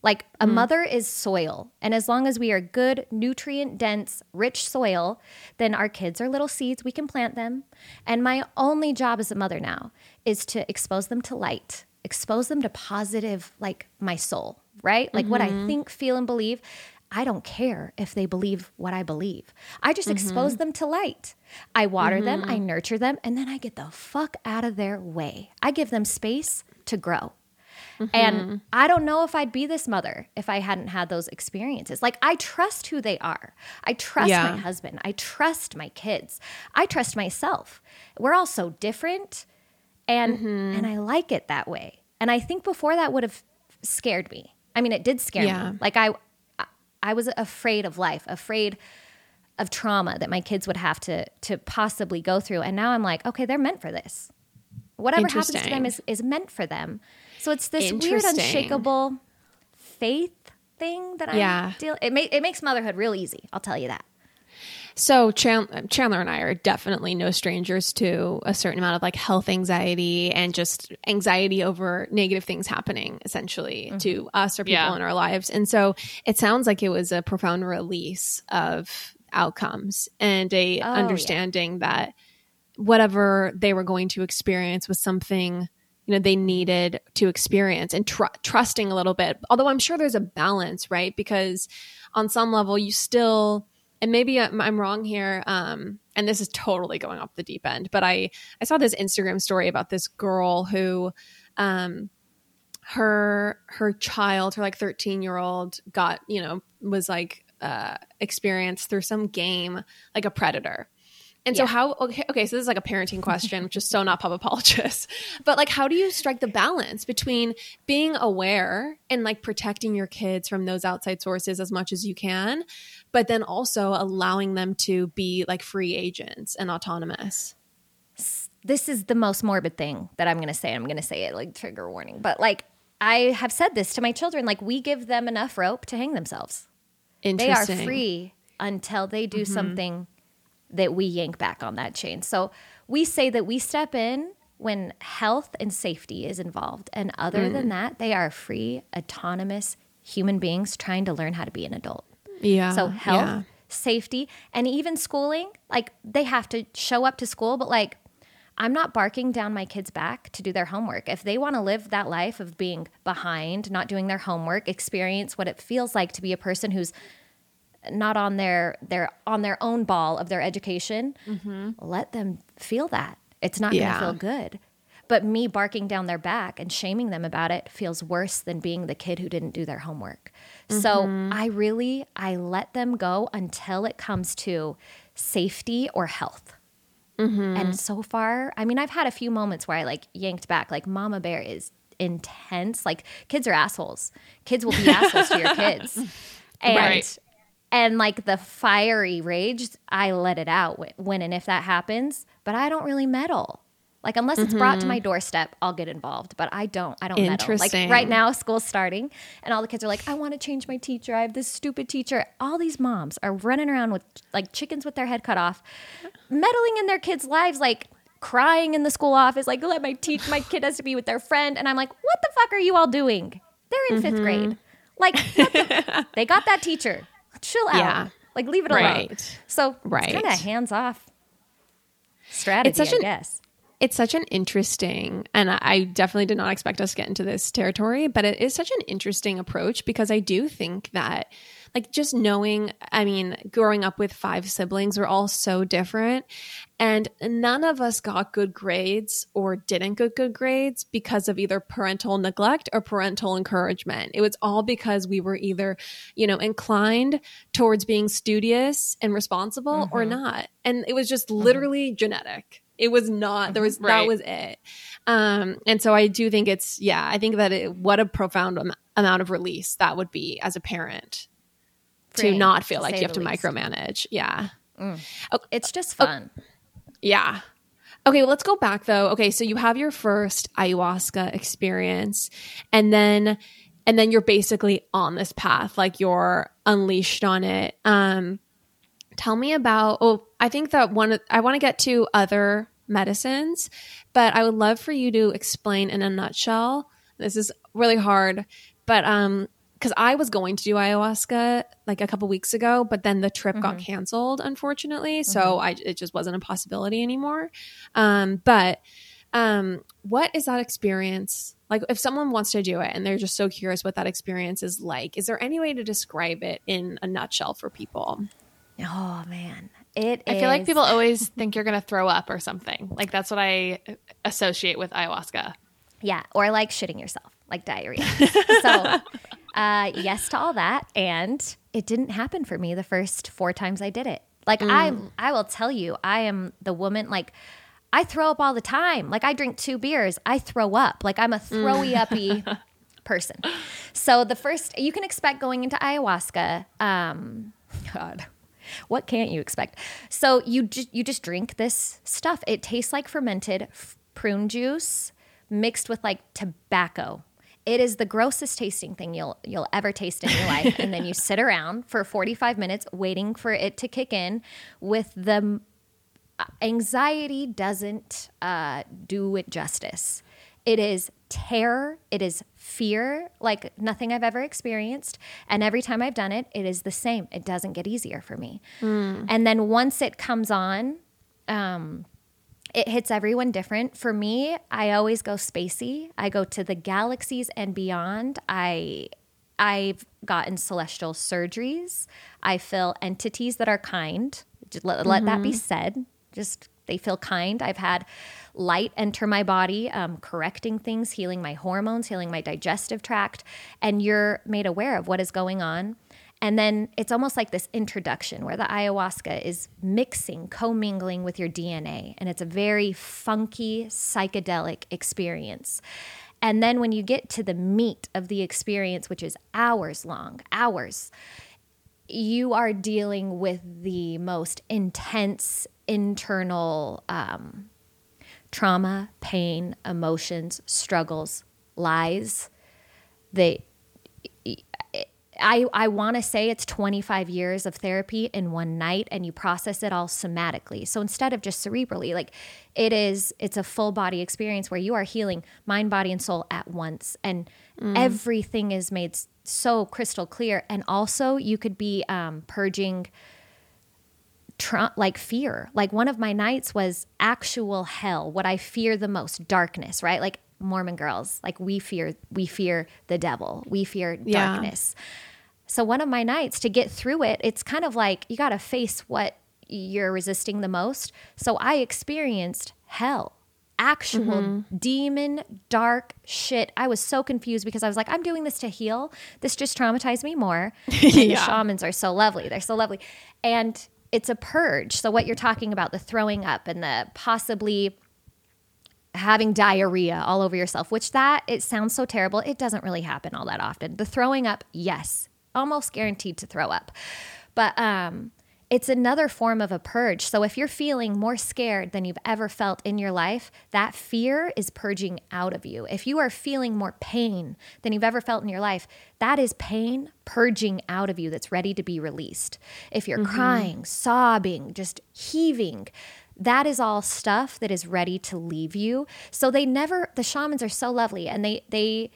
Like, a mm. mother is soil. And as long as we are good, nutrient dense, rich soil, then our kids are little seeds. We can plant them. And my only job as a mother now is to expose them to light, expose them to positive, like my soul, right? Like what I mm-hmm. think, feel, and believe. I don't care if they believe what I believe. I just mm-hmm. expose them to light. I water them, I mm-hmm. nurture them, and then I get the fuck out of their way. I give them space to grow. And mm-hmm. I don't know if I'd be this mother if I hadn't had those experiences. Like, I trust who they are. I trust Yeah. my husband. I trust my kids. I trust myself. We're all so different. And, mm-hmm. and I like it that way. And I think before that would have scared me. I mean, it did scare Yeah. me. Like, I, I was afraid of life, afraid of trauma that my kids would have to to possibly go through. And now I'm like, okay, they're meant for this. Whatever happens to them is, is meant for them. So it's this weird, unshakable faith thing that I Yeah. deal. It ma- it makes motherhood real easy. I'll tell you that. So Chandler and I are definitely no strangers to a certain amount of like health anxiety and just anxiety over negative things happening essentially mm-hmm. to us or people Yeah. in our lives. And so it sounds like it was a profound release of outcomes and a oh, yeah. understanding that whatever they were going to experience was something you know they needed to experience and tr- trusting a little bit. Although i'm sure there's a balance right? Because on some level you still and maybe i'm, wrong here um, and this is totally going off the deep end but i i saw this instagram story about this girl who um, her her child her like 13 year old got you know was like uh experienced through some game like a predator and so how okay, okay so this is like a parenting question which is so not pop apologist [LAUGHS] but like how do you strike the balance between being aware and like protecting your kids from those outside sources as much as you can but then also allowing them to be like free agents and autonomous This is the most morbid thing that I'm going to say. I'm going to say it like trigger warning, but like I have said this to my children. Like we give them enough rope to hang themselves. They are free until they do mm-hmm. something that we yank back on that chain. So we say that we step in when health and safety is involved. And other mm. than that, they are free, autonomous human beings trying to learn how to be an adult. yeah So health, yeah. safety, and even schooling, like they have to show up to school, but like I'm not barking down my kids' back to do their homework. If they want to live that life of being behind, not doing their homework, experience what it feels like to be a person who's not on their their on their own ball of their education, Mm-hmm. let them feel that. It's not going to feel good. But me barking down their back and shaming them about it feels worse than being the kid who didn't do their homework. So Mm-hmm. I really I let them go until it comes to safety or health. Mm-hmm. And so far, I mean, I've had a few moments where I like yanked back. Like Mama Bear is intense. Like kids are assholes. Kids will be assholes to your kids. [LAUGHS] And Right. And like the fiery rage, I let it out when and if that happens. But I don't really meddle. Like unless it's brought to my mm-hmm. doorstep, I'll get involved. But I don't. I don't meddle. Like right now, school's starting, and all the kids are like, "I want to change my teacher. I have this stupid teacher." All these moms are running around with like chickens with their head cut off, meddling in their kids' lives, like crying in the school office, like, "Let my teach my kid has to be with their friend," and I'm like, "What the fuck are you all doing? They're in fifth mm-hmm. grade. Like, what the- [LAUGHS] they got that teacher. Chill out. Yeah. Like, leave it alone." Right. So, Right. kind of hands off strategy, it's such I an- guess. It's such an interesting and I- definitely did not expect us to get into this territory but it is such an interesting approach because i do think that like just knowing i mean growing up with five siblings we're all so different and none of us got good grades or didn't get good grades because of either parental neglect or parental encouragement. It was all because we were either you know inclined towards being studious and responsible or mm-hmm. not. And it was just mm-hmm. literally genetic it was not there was that was it um and so i do think it's yeah i think that it what a profound am- amount of release that would be as a parent to not feel to like you have to least. micromanage yeah It's just fun. yeah. Okay, well, let's go back though. Okay, so you have your first ayahuasca experience and then and then you're basically on this path, like you're unleashed on it. Um tell me about oh, I think that one I want to get to other medicines, but I would love for you to explain in a nutshell. This is really hard, but um because I was going to do ayahuasca like a couple weeks ago, but then the trip got canceled, unfortunately. So I it just wasn't a possibility anymore. Um, but um, what is that experience like? If someone wants to do it and they're just so curious what that experience is like, is there any way to describe it in a nutshell for people? Oh man, it. I feel like people always think you're going to throw up or something. Like that's what I associate with ayahuasca. Yeah, or like shitting yourself, like diarrhea. [LAUGHS] so, uh, yes to all that, and it didn't happen for me the first four times I did it. Like I, I will tell you, I am the woman. Like I throw up all the time. Like I drink two beers, I throw up. Like I'm a throwy uppy [LAUGHS] person. So the first you can expect going into ayahuasca. Um, God. What can't you expect? So you ju- you just drink this stuff. It tastes like fermented f- prune juice mixed with like tobacco. It is the grossest tasting thing you'll you'll ever taste in your life. and then you sit around for 45 minutes waiting for it to kick in with the anxiety doesn't uh, do it justice. It is terror. It is fear, like nothing I've ever experienced. And every time I've done it, it is the same. It doesn't get easier for me. And then once it comes on, um, it hits everyone different. For me, I always go spacey. I go to the galaxies and beyond. I I've gotten celestial surgeries. I feel entities that are kind. Let, let that be said. Just they feel kind. I've had light enter my body, um, correcting things, healing my hormones, healing my digestive tract, and you're made aware of what is going on. And then it's almost like this introduction where the ayahuasca is mixing, commingling with your DNA. And it's a very funky, psychedelic experience. And then when you get to the meat of the experience, which is hours long, hours, you are dealing with the most intense internal um, trauma, pain, emotions, struggles, lies. They, I, I want to say it's 25 years of therapy in one night and you process it all somatically. So instead of just cerebrally, like it is, it's a full body experience where you are healing mind, body, and soul at once. And everything is made so crystal clear. And also, you could be um, purging tra- like fear. Like one of my nights was actual hell, what I fear the most, darkness, right? Like Mormon girls, like we fear we fear the devil. We fear Yeah. darkness. So one of my nights to get through it, it's kind of like you got to face what you're resisting the most. So I experienced hell actual mm-hmm. demon dark shit. I was so confused because I was like, I'm doing this to heal. This just traumatized me more. [LAUGHS] yeah. The shamans are so lovely. They're so lovely. And it's a purge. So what you're talking about, the throwing up and the possibly having diarrhea all over yourself, which that it sounds so terrible. It doesn't really happen all that often. The throwing up, yes, almost guaranteed to throw up. But um it's another form of a purge. So if you're feeling more scared than you've ever felt in your life, that fear is purging out of you. If you are feeling more pain than you've ever felt in your life, that is pain purging out of you that's ready to be released. If you're mm-hmm. crying, sobbing, just heaving, that is all stuff that is ready to leave you. So they never the shamans are so lovely and they they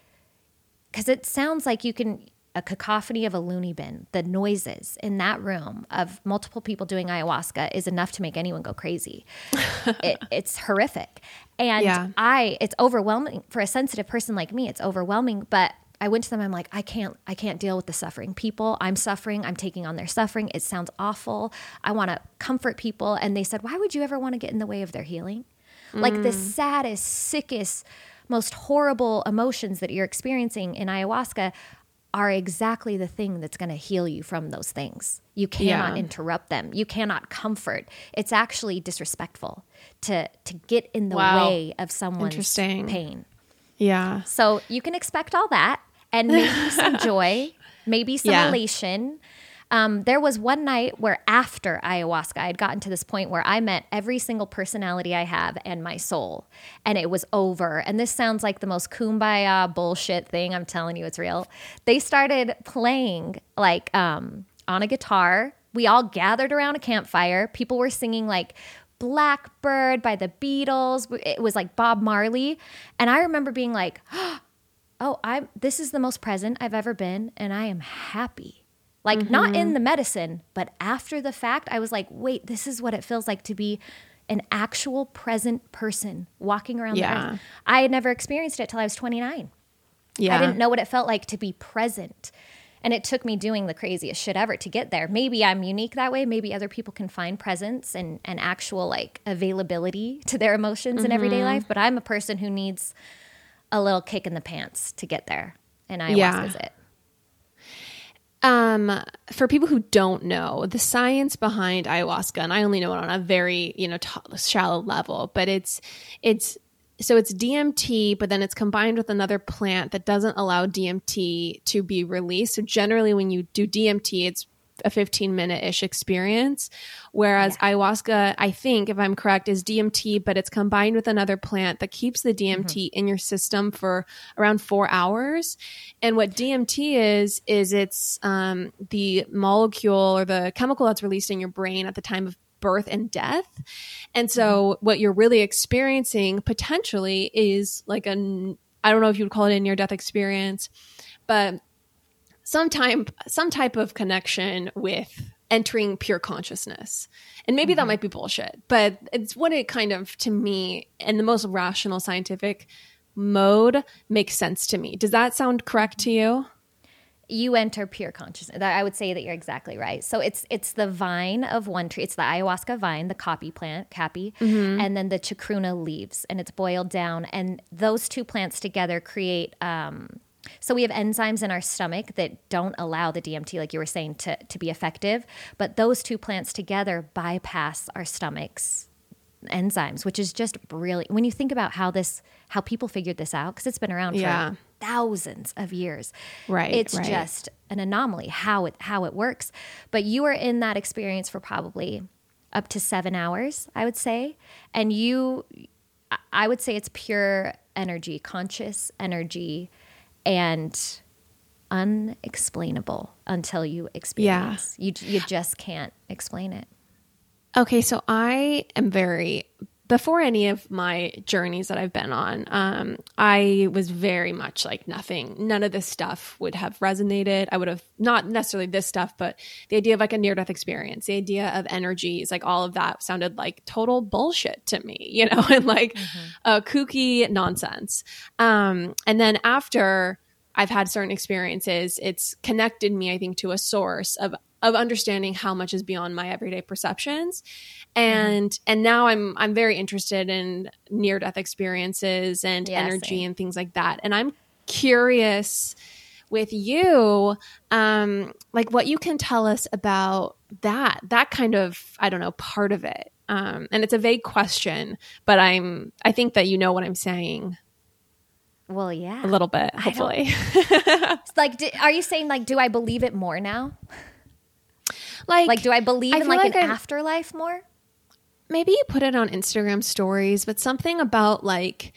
cuz it sounds like you can a cacophony of a loony bin. The noises in that room of multiple people doing ayahuasca is enough to make anyone go crazy. [LAUGHS] it, it's horrific. And yeah. I, it's overwhelming for a sensitive person like me. It's overwhelming, but I went to them. I'm like, I can't, I can't deal with the suffering. People, I'm suffering. I'm taking on their suffering. It sounds awful. I want to comfort people. And they said, why would you ever want to get in the way of their healing? Mm. Like the mm. saddest, sickest, most horrible emotions that you're experiencing in ayahuasca are exactly the thing that's going to heal you from those things. You cannot yeah. interrupt them. You cannot comfort. It's actually disrespectful to to get in the wow. way of someone's pain. Yeah. So you can expect all that and maybe some [LAUGHS] joy, maybe some yeah. elation, um, there was one night where after ayahuasca, I had gotten to this point where I met every single personality I have and my soul, and it was over. And this sounds like the most kumbaya bullshit thing. I'm telling you, it's real. They started playing like um, on a guitar. We all gathered around a campfire. People were singing like Blackbird by the Beatles. It was like Bob Marley. And I remember being like, [GASPS] oh, I'm this is the most present I've ever been, and I am happy. Like, mm-hmm. not in mm-hmm. the medicine, but after the fact, I was like, wait, this is what it feels like to be an actual present person walking around yeah. the earth. I had never experienced it till I was 29. Yeah. I didn't know what it felt like to be present. And it took me doing the craziest shit ever to get there. Maybe I'm unique that way. Maybe other people can find presence and, and actual like availability to their emotions mm-hmm. in everyday life. But I'm a person who needs a little kick in the pants to get there. And I yeah. is it. Um, for people who don't know the science behind ayahuasca, and I only know it on a very you know t- shallow level, but it's it's so it's DMT, but then it's combined with another plant that doesn't allow DMT to be released. So generally, when you do DMT, it's a 15 minute ish experience. Whereas yeah. ayahuasca, I think, if I'm correct, is DMT, but it's combined with another plant that keeps the DMT mm-hmm. in your system for around four hours. And what DMT is, is it's um, the molecule or the chemical that's released in your brain at the time of birth and death. And so mm-hmm. what you're really experiencing potentially is like a I don't know if you would call it a near death experience, but some time some type of connection with entering pure consciousness. And maybe mm-hmm. that might be bullshit, but it's what it kind of to me in the most rational scientific mode makes sense to me. Does that sound correct to you? you enter pure consciousness. I would say that you're exactly right. So it's it's the vine of one tree. It's the ayahuasca vine, the caapi plant, caapi, mm-hmm. and then the chacruna leaves, and it's boiled down. And those two plants together create um, so we have enzymes in our stomach that don't allow the DMT, like you were saying, to, to be effective. But those two plants together bypass our stomach's enzymes, which is just brilliant. When you think about how this, how people figured this out, because it's been around yeah. for thousands of years. Right. It's right. just an anomaly how it how it works. But you were in that experience for probably up to seven hours, I would say. And you I would say it's pure energy, conscious energy and unexplainable until you experience. Yeah. You you just can't explain it. Okay, so I am very before any of my journeys that I've been on, um, I was very much like nothing. None of this stuff would have resonated. I would have not necessarily this stuff, but the idea of like a near death experience, the idea of energies, like all of that sounded like total bullshit to me, [LAUGHS] you know, and like mm-hmm. uh, kooky nonsense. Um, and then after I've had certain experiences, it's connected me, I think, to a source of of understanding how much is beyond my everyday perceptions and mm-hmm. and now i'm i'm very interested in near death experiences and yeah, energy same. and things like that and i'm curious with you um like what you can tell us about that that kind of i don't know part of it um and it's a vague question but i'm i think that you know what i'm saying well, yeah. A little bit, hopefully. [LAUGHS] like, are you saying, like, do I believe it more now? Like, like do I believe I in like, like an I'm, afterlife more? Maybe you put it on Instagram stories, but something about like,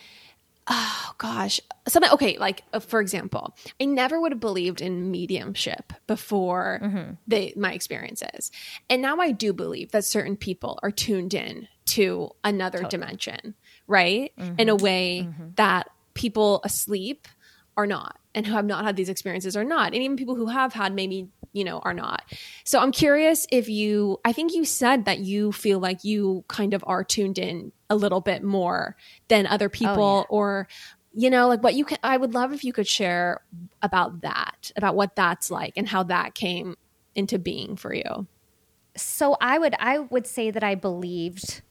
oh gosh, something. Okay, like uh, for example, I never would have believed in mediumship before mm-hmm. the, my experiences, and now I do believe that certain people are tuned in to another totally. dimension, right? Mm-hmm. In a way mm-hmm. that people asleep are not and who have not had these experiences are not and even people who have had maybe you know are not so i'm curious if you i think you said that you feel like you kind of are tuned in a little bit more than other oh, people oh, yeah. or you know like what you can i would love if you could share about that about what that's like and how that came into being for you so i would i would say that i believed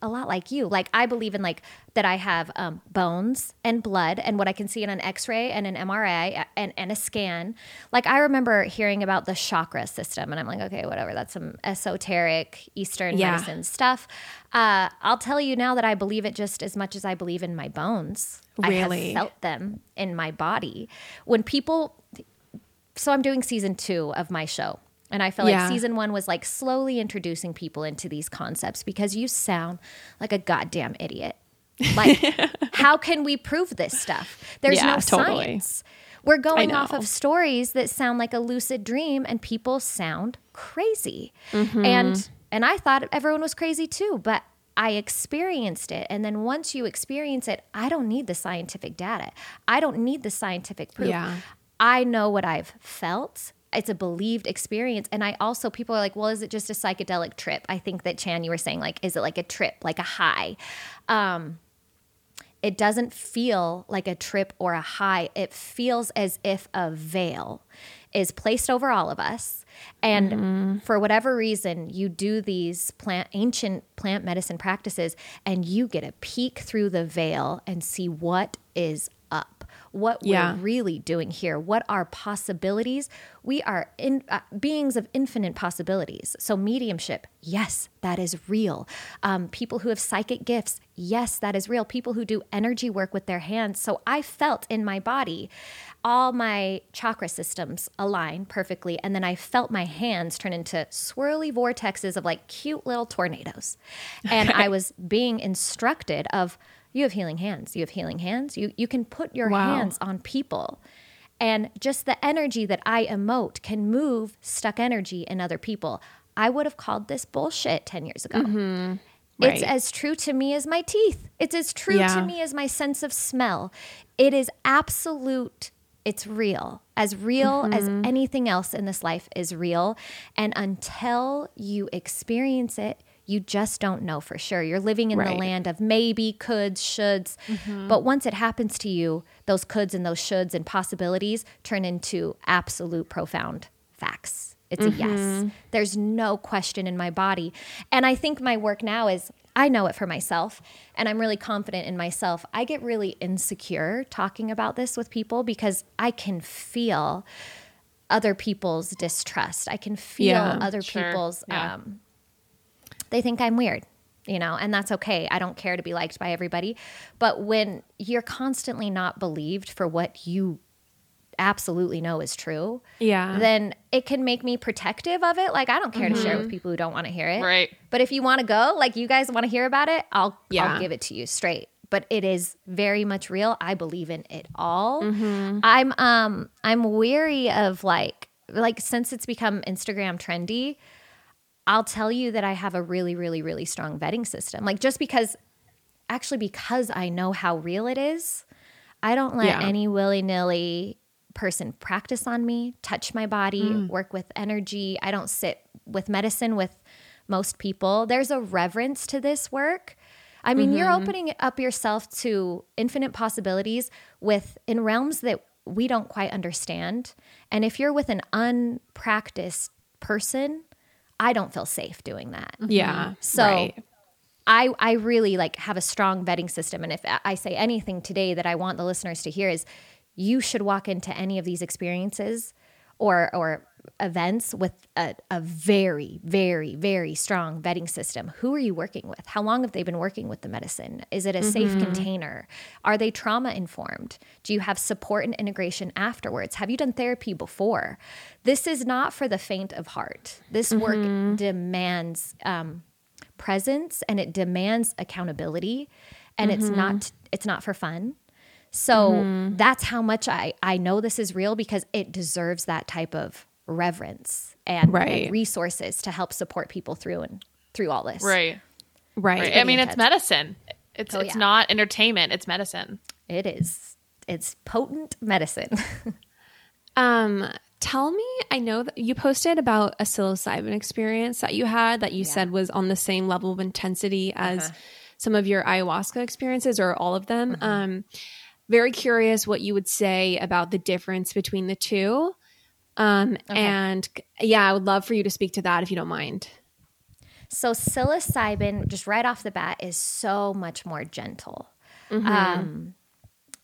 a lot like you. Like I believe in like that I have um, bones and blood and what I can see in an X-ray and an MRI and, and a scan. Like I remember hearing about the chakra system, and I'm like, okay, whatever. That's some esoteric Eastern yeah. medicine stuff. Uh, I'll tell you now that I believe it just as much as I believe in my bones. Really, I have felt them in my body when people. So I'm doing season two of my show and I feel yeah. like season one was like slowly introducing people into these concepts because you sound like a goddamn idiot. Like, [LAUGHS] how can we prove this stuff? There's yeah, no totally. science. We're going off of stories that sound like a lucid dream, and people sound crazy. Mm-hmm. And and I thought everyone was crazy too, but I experienced it. And then once you experience it, I don't need the scientific data. I don't need the scientific proof. Yeah. I know what I've felt it's a believed experience. And i also people are like well is it just a psychedelic trip? I think that chan you were saying like is it like a trip like a high? Um it doesn't feel like a trip or a high. It feels as if a veil is placed over all of us. And mm-hmm. for whatever reason you do these plant ancient plant medicine practices and you get a peek through the veil and see what is what yeah. we're really doing here, what are possibilities. We are in, uh, beings of infinite possibilities. So, mediumship, yes, that is real. Um, people who have psychic gifts, yes, that is real. People who do energy work with their hands. So, I felt in my body all my chakra systems align perfectly. And then I felt my hands turn into swirly vortexes of like cute little tornadoes. And [LAUGHS] I was being instructed of, you have healing hands. You have healing hands. You you can put your wow. hands on people. And just the energy that I emote can move stuck energy in other people. I would have called this bullshit 10 years ago. Mm-hmm. Right. It's as true to me as my teeth. It's as true yeah. to me as my sense of smell. It is absolute, it's real. As real mm-hmm. as anything else in this life is real. And until you experience it, you just don't know for sure. You're living in right. the land of maybe, coulds, shoulds. Mm-hmm. But once it happens to you, those coulds and those shoulds and possibilities turn into absolute profound facts. It's mm-hmm. a yes. Mm-hmm. There's no question in my body. And I think my work now is I know it for myself and I'm really confident in myself. I get really insecure talking about this with people because I can feel other people's distrust. I can feel yeah, other sure. people's yeah. um, they think I'm weird, you know, and that's okay. I don't care to be liked by everybody. But when you're constantly not believed for what you absolutely know is true, yeah, then it can make me protective of it. Like I don't care mm-hmm. to share with mm-hmm. people who don't want to hear it. Right. But if you want to go, like you guys want to hear about it, I'll yeah. I'll give it to you straight. But it is very much real. I believe in it all. Mm-hmm. I'm um I'm weary of like like since it's become Instagram trendy, I'll tell you that I have a really, really, really strong vetting system. Like just because, actually, because I know how real it is, I don't let yeah. any willy nilly person practice on me, touch my body, mm. work with energy. I don't sit with medicine with most people. There's a reverence to this work. I mean, mm-hmm. you're opening up yourself to infinite possibilities with in realms that we don't quite understand. And if you're with an unpracticed person, I don't feel safe doing that. Mm-hmm. Yeah. So right. I I really like have a strong vetting system and if I say anything today that I want the listeners to hear is you should walk into any of these experiences or or events with a, a very very very strong vetting system. Who are you working with? How long have they been working with the medicine? Is it a safe mm-hmm. container? Are they trauma informed do you have support and integration afterwards? Have you done therapy before? This is not for the faint of heart. This work mm-hmm. demands um, presence and it demands accountability and it's not mm-hmm. it's not for fun. So that's how much I, I know this is real because it deserves that type of reverence and, and resources to help support people through and through all this. Right. right. Right. I mean, it's medicine. It's Oh, it's yeah. not entertainment. It's medicine. It is. It's potent medicine. [LAUGHS] Um, tell me, I know that you posted about a psilocybin experience that you had that you said was on the same level of intensity as some of your ayahuasca experiences or all of them. Um, very curious what you would say about the difference between the two. Um, and yeah, I would love for you to speak to that if you don't mind. So psilocybin, just right off the bat, is so much more gentle. Um,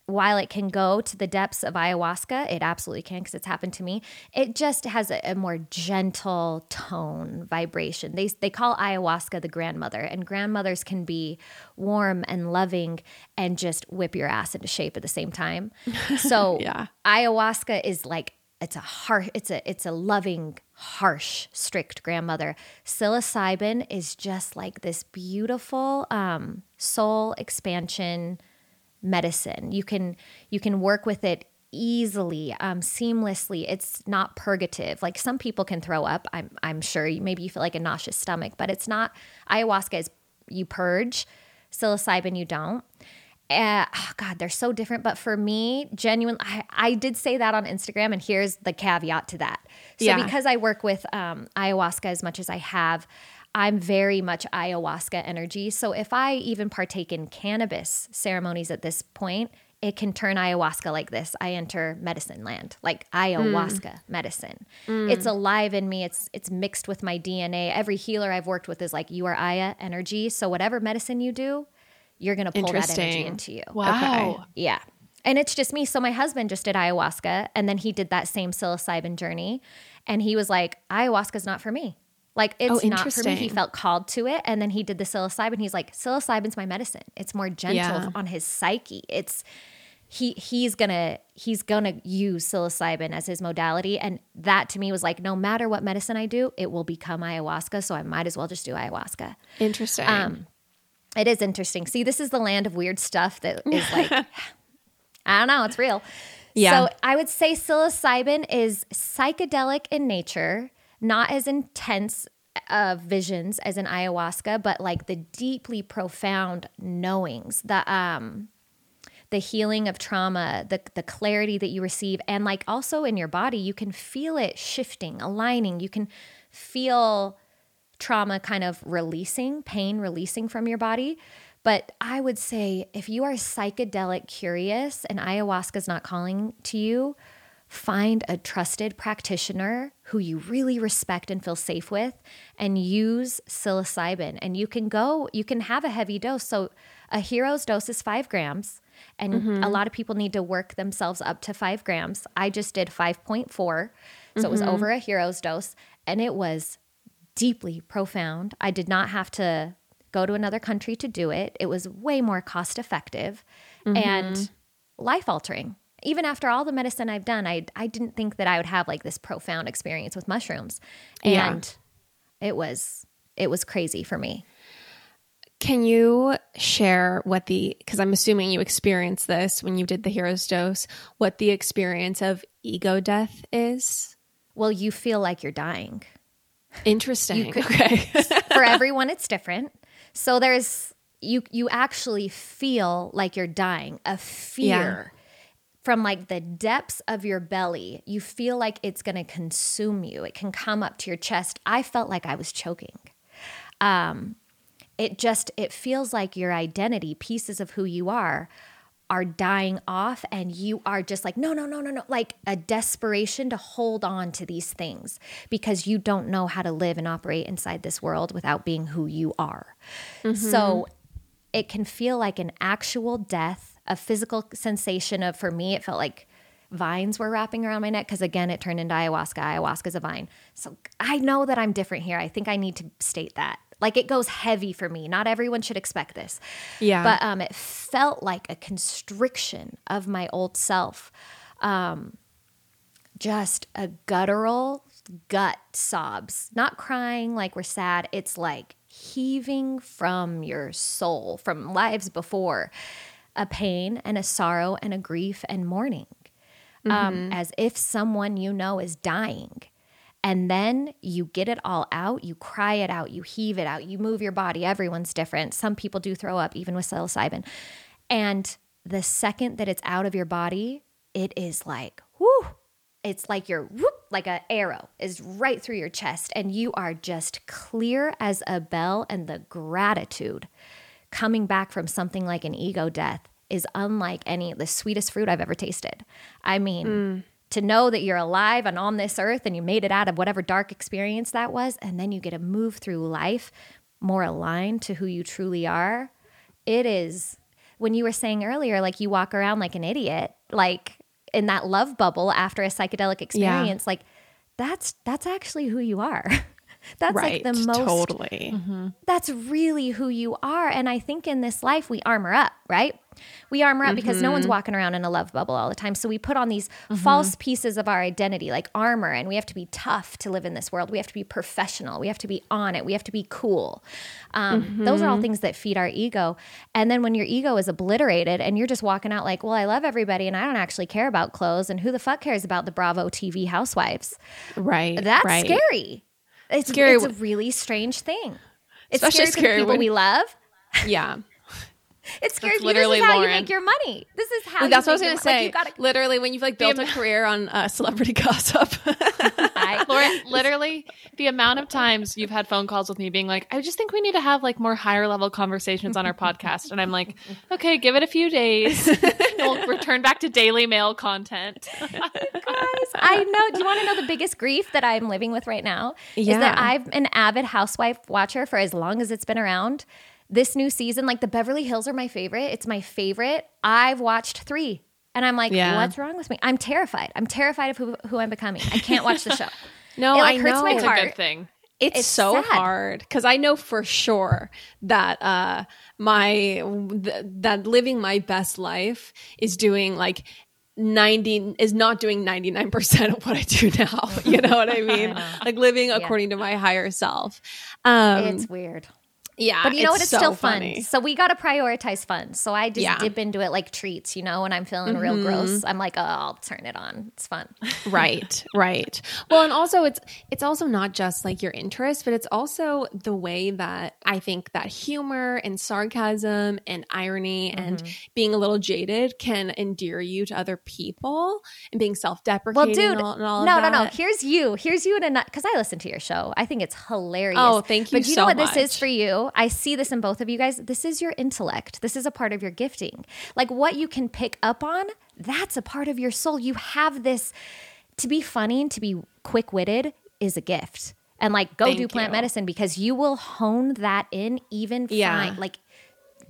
while it can go to the depths of ayahuasca, it absolutely can because it's happened to me. It just has a, a more gentle tone, vibration. They they call ayahuasca the grandmother, and grandmothers can be warm and loving and just whip your ass into shape at the same time. [LAUGHS] So Yeah. ayahuasca is like it's a harsh it's a it's a loving harsh strict grandmother. Psilocybin is just like this beautiful um, soul expansion medicine. You can you can work with it easily um, seamlessly. It's not purgative. Like some people can throw up i'm, I'm sure. Maybe you feel like a nauseous stomach but it's not ayahuasca is you purge. Psilocybin you don't uh, oh God, they're so different. But for me, genuinely, I, I did say that on Instagram, and here's the caveat to that. So Yeah. because I work with um, ayahuasca as much as I have, I'm very much ayahuasca energy. So if I even partake in cannabis ceremonies at this point, it can turn ayahuasca like this. I enter medicine land, like ayahuasca medicine. It's alive in me. It's it's mixed with my DNA. Every healer I've worked with is like you are Aya energy. So whatever medicine you do, you're gonna pull that energy into you. Wow. Yeah. And it's just me. So my husband just did ayahuasca and then he did that same psilocybin journey. And he was like, ayahuasca's not for me. Like it's Oh, not for me. He felt called to it. And then he did the psilocybin. He's like, psilocybin's my medicine. It's more gentle Yeah. on his psyche. It's he he's gonna he's gonna use psilocybin as his modality. And that to me was like, no matter what medicine I do, it will become ayahuasca. So I might as well just do ayahuasca. Interesting. Um, It is interesting. See, this is the land of weird stuff that is like, [LAUGHS] [SIGHS] I don't know, it's real. Yeah. So I would say psilocybin is psychedelic in nature, not as intense uh, visions as in ayahuasca, but like the deeply profound knowings, the um, the healing of trauma, the the clarity that you receive, and like also in your body, you can feel it shifting, aligning. You can feel trauma kind of releasing, pain releasing from your body. But I would say if you are psychedelic curious and ayahuasca is not calling to you, find a trusted practitioner who you really respect and feel safe with and use psilocybin. And you can go, you can have a heavy dose. So a hero's dose is five grams. And a mm-hmm. lot of people need to work themselves up to five grams. I just did 5.4. So it was mm-hmm. over a hero's dose. And it was deeply profound. I did not have to go to another country to do it. It was way more cost effective and mm-hmm. life altering. Even after all the medicine I've done, I I didn't think that I would have like this profound experience with mushrooms. Yeah. And it was it was crazy for me. Can you share what the, because I'm assuming you experienced this when you did the hero's dose, what the experience of ego death is? Well, you feel like you're dying. Interesting. okay. [LAUGHS] for [LAUGHS] everyone it's different. So there's you you actually feel like you're dying a fear. From like the depths of your belly you feel like it's going to consume you. It can come up to your chest. I felt like i was choking. Um it just it feels like your identity pieces of who you are are dying off and you are just like no no no no no like a desperation to hold on to these things because you don't know how to live and operate inside this world without being who you are. So mm-hmm. it can feel like an actual death, a physical sensation of for me it felt like vines were wrapping around my neck because again it turned into ayahuasca. Ayahuasca's a vine. So I know that I'm different here. I think I need to state that. Like it goes heavy for me. Not everyone should expect this. Yeah. But um, it felt like a constriction of my old self. Um, just a guttural gut sobs. Not crying like we're sad. It's like heaving from your soul, from lives before, a pain and a sorrow and a grief and mourning. Um, as if someone you know is dying. And then you get it all out, you cry it out, you heave it out, you move your body. Everyone's different. Some people do throw up, even with psilocybin. And the second that it's out of your body, it is like, whoo, it's like your whoop, like an arrow is right through your chest, and you are just clear as a bell. And the gratitude coming back from something like an ego death is unlike any the sweetest fruit I've ever tasted. I mean, mm. To know that you're alive and on this earth and you made it out of whatever dark experience that was, and then you get to move through life more aligned to who you truly are. It is when you were saying earlier, like you walk around like an idiot, like in that love bubble after a psychedelic experience, like that's that's actually who you are. [LAUGHS] that's right. like the most totally. Mm-hmm. that's really who you are. And I think in this life, we armor up, right? We armor up because no one's mm-hmm. walking around in a love bubble all the time. So we put on these mm-hmm. false pieces of our identity, like armor, and we have to be tough to live in this world. We have to be professional. We have to be on it. We have to be cool. Um, Those are all things that feed our ego. And then when your ego is obliterated and you're just walking out like, well, I love everybody and I don't actually care about clothes, and who the fuck cares about the Bravo TV housewives? Right. That's right. scary. It's, Scary it's a really strange thing. It's Especially scary, scary people when- we love. Yeah. It's scary. That's for you. This literally is how Lauren. you make your money. This is how. Well, that's you what I was gonna say. Like you gotta, Literally, when you've like built a career on uh, celebrity [LAUGHS] gossip. I- [LAUGHS] Lauren, literally, the amount of times you've had phone calls with me being like, I just think we need to have like more higher level conversations on our podcast. And I'm like, okay, give it a few days. [LAUGHS] we'll return back to Daily Mail content. guys, I know. Do you want to know the biggest grief that I'm living with right now? Is that Yeah. I've an avid housewife watcher for as long as it's been around. This new season, like the Beverly Hills are my favorite. It's my favorite. I've watched three. And I'm like, Yeah. what's wrong with me? I'm terrified. I'm terrified of who, who I'm becoming. I can't watch the show. [LAUGHS] no, It, like, I hurts know. my It's a good thing. It's, It's so sad. hard because I know for sure that uh, my th- that living my best life is doing like. 90 is not doing 99% of what I do now. [LAUGHS] You know what I mean? [LAUGHS] like living according to my higher self. Um, it's weird. Yeah. But you know what? It's so still funny. fun. So we got to prioritize fun. So I just Yeah. dip into it like treats, you know, when I'm feeling real mm-hmm. gross. I'm like, oh, I'll turn it on. It's fun. [LAUGHS] right right well and also it's it's also not just like your interest but it's also the way that i think that humor and sarcasm and irony and mm-hmm. being a little jaded can endear you to other people and being self-deprecating well, dude, and all, and all of no, no, no. Here's you. Here's you in a nut. Because I listen to your show. I think it's hilarious. Oh, thank you But you so know what this is much. for you? I see this in both of you guys. This is your intellect. This is a part of your gifting. Like what you can pick up on, that's a part of your soul. You have this. To be funny and to be quick witted is a gift. And like go Thank do plant you. medicine because you will hone that in even Yeah. fine. Like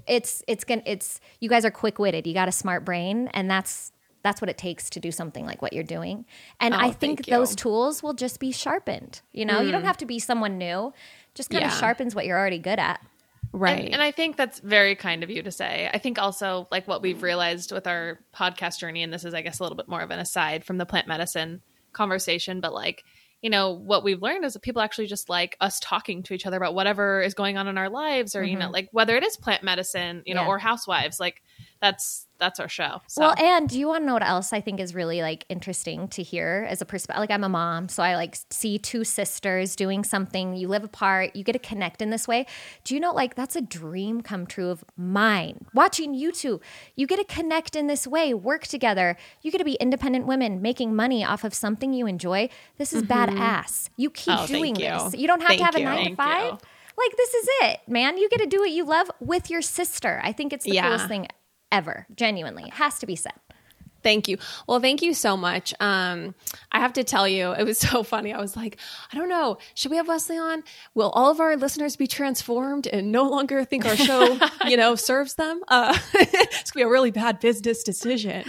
it's it's gonna it's you guys are quick witted. You got a smart brain, and that's that's what it takes to do something like what you're doing. And Oh, I think those tools will just be sharpened. You know, you don't hmm. have to be someone new. Just kind of Yeah. sharpens what you're already good at. right And, and I think that's very kind of you to say. I think also like what we've realized with our podcast journey, and this is, I guess, a little bit more of an aside from the plant medicine conversation, but like, you know, what we've learned is that people actually just like us talking to each other about whatever is going on in our lives, or you know, like whether it is plant medicine, you know, Mm-hmm. Yeah. or housewives, like that's that's our show. So Well, and do you want to know what else I think is really like interesting to hear as a perspective? Like I'm a mom, so I like see two sisters doing something. You live apart, you get to connect in this way. Do you know like that's a dream come true of mine? Watching you two, you get to connect in this way, work together. You get to be independent women making money off of something you enjoy. This is mm-hmm. badass. You keep Oh, doing you. this. You don't have Thank to have a you. nine to five. you. Like this is it, man. You get to do what you love with your sister. I think it's the Yeah. coolest thing ever. Genuinely, it has to be said. Thank you. Well, thank you so much. Um, I have to tell you, it was [LAUGHS] so funny. I was like, I don't know, should we have Wesley on? Will all of our listeners be transformed and no longer think our show, [LAUGHS] you know, serves them? Uh, [LAUGHS] it's gonna be a really bad business decision.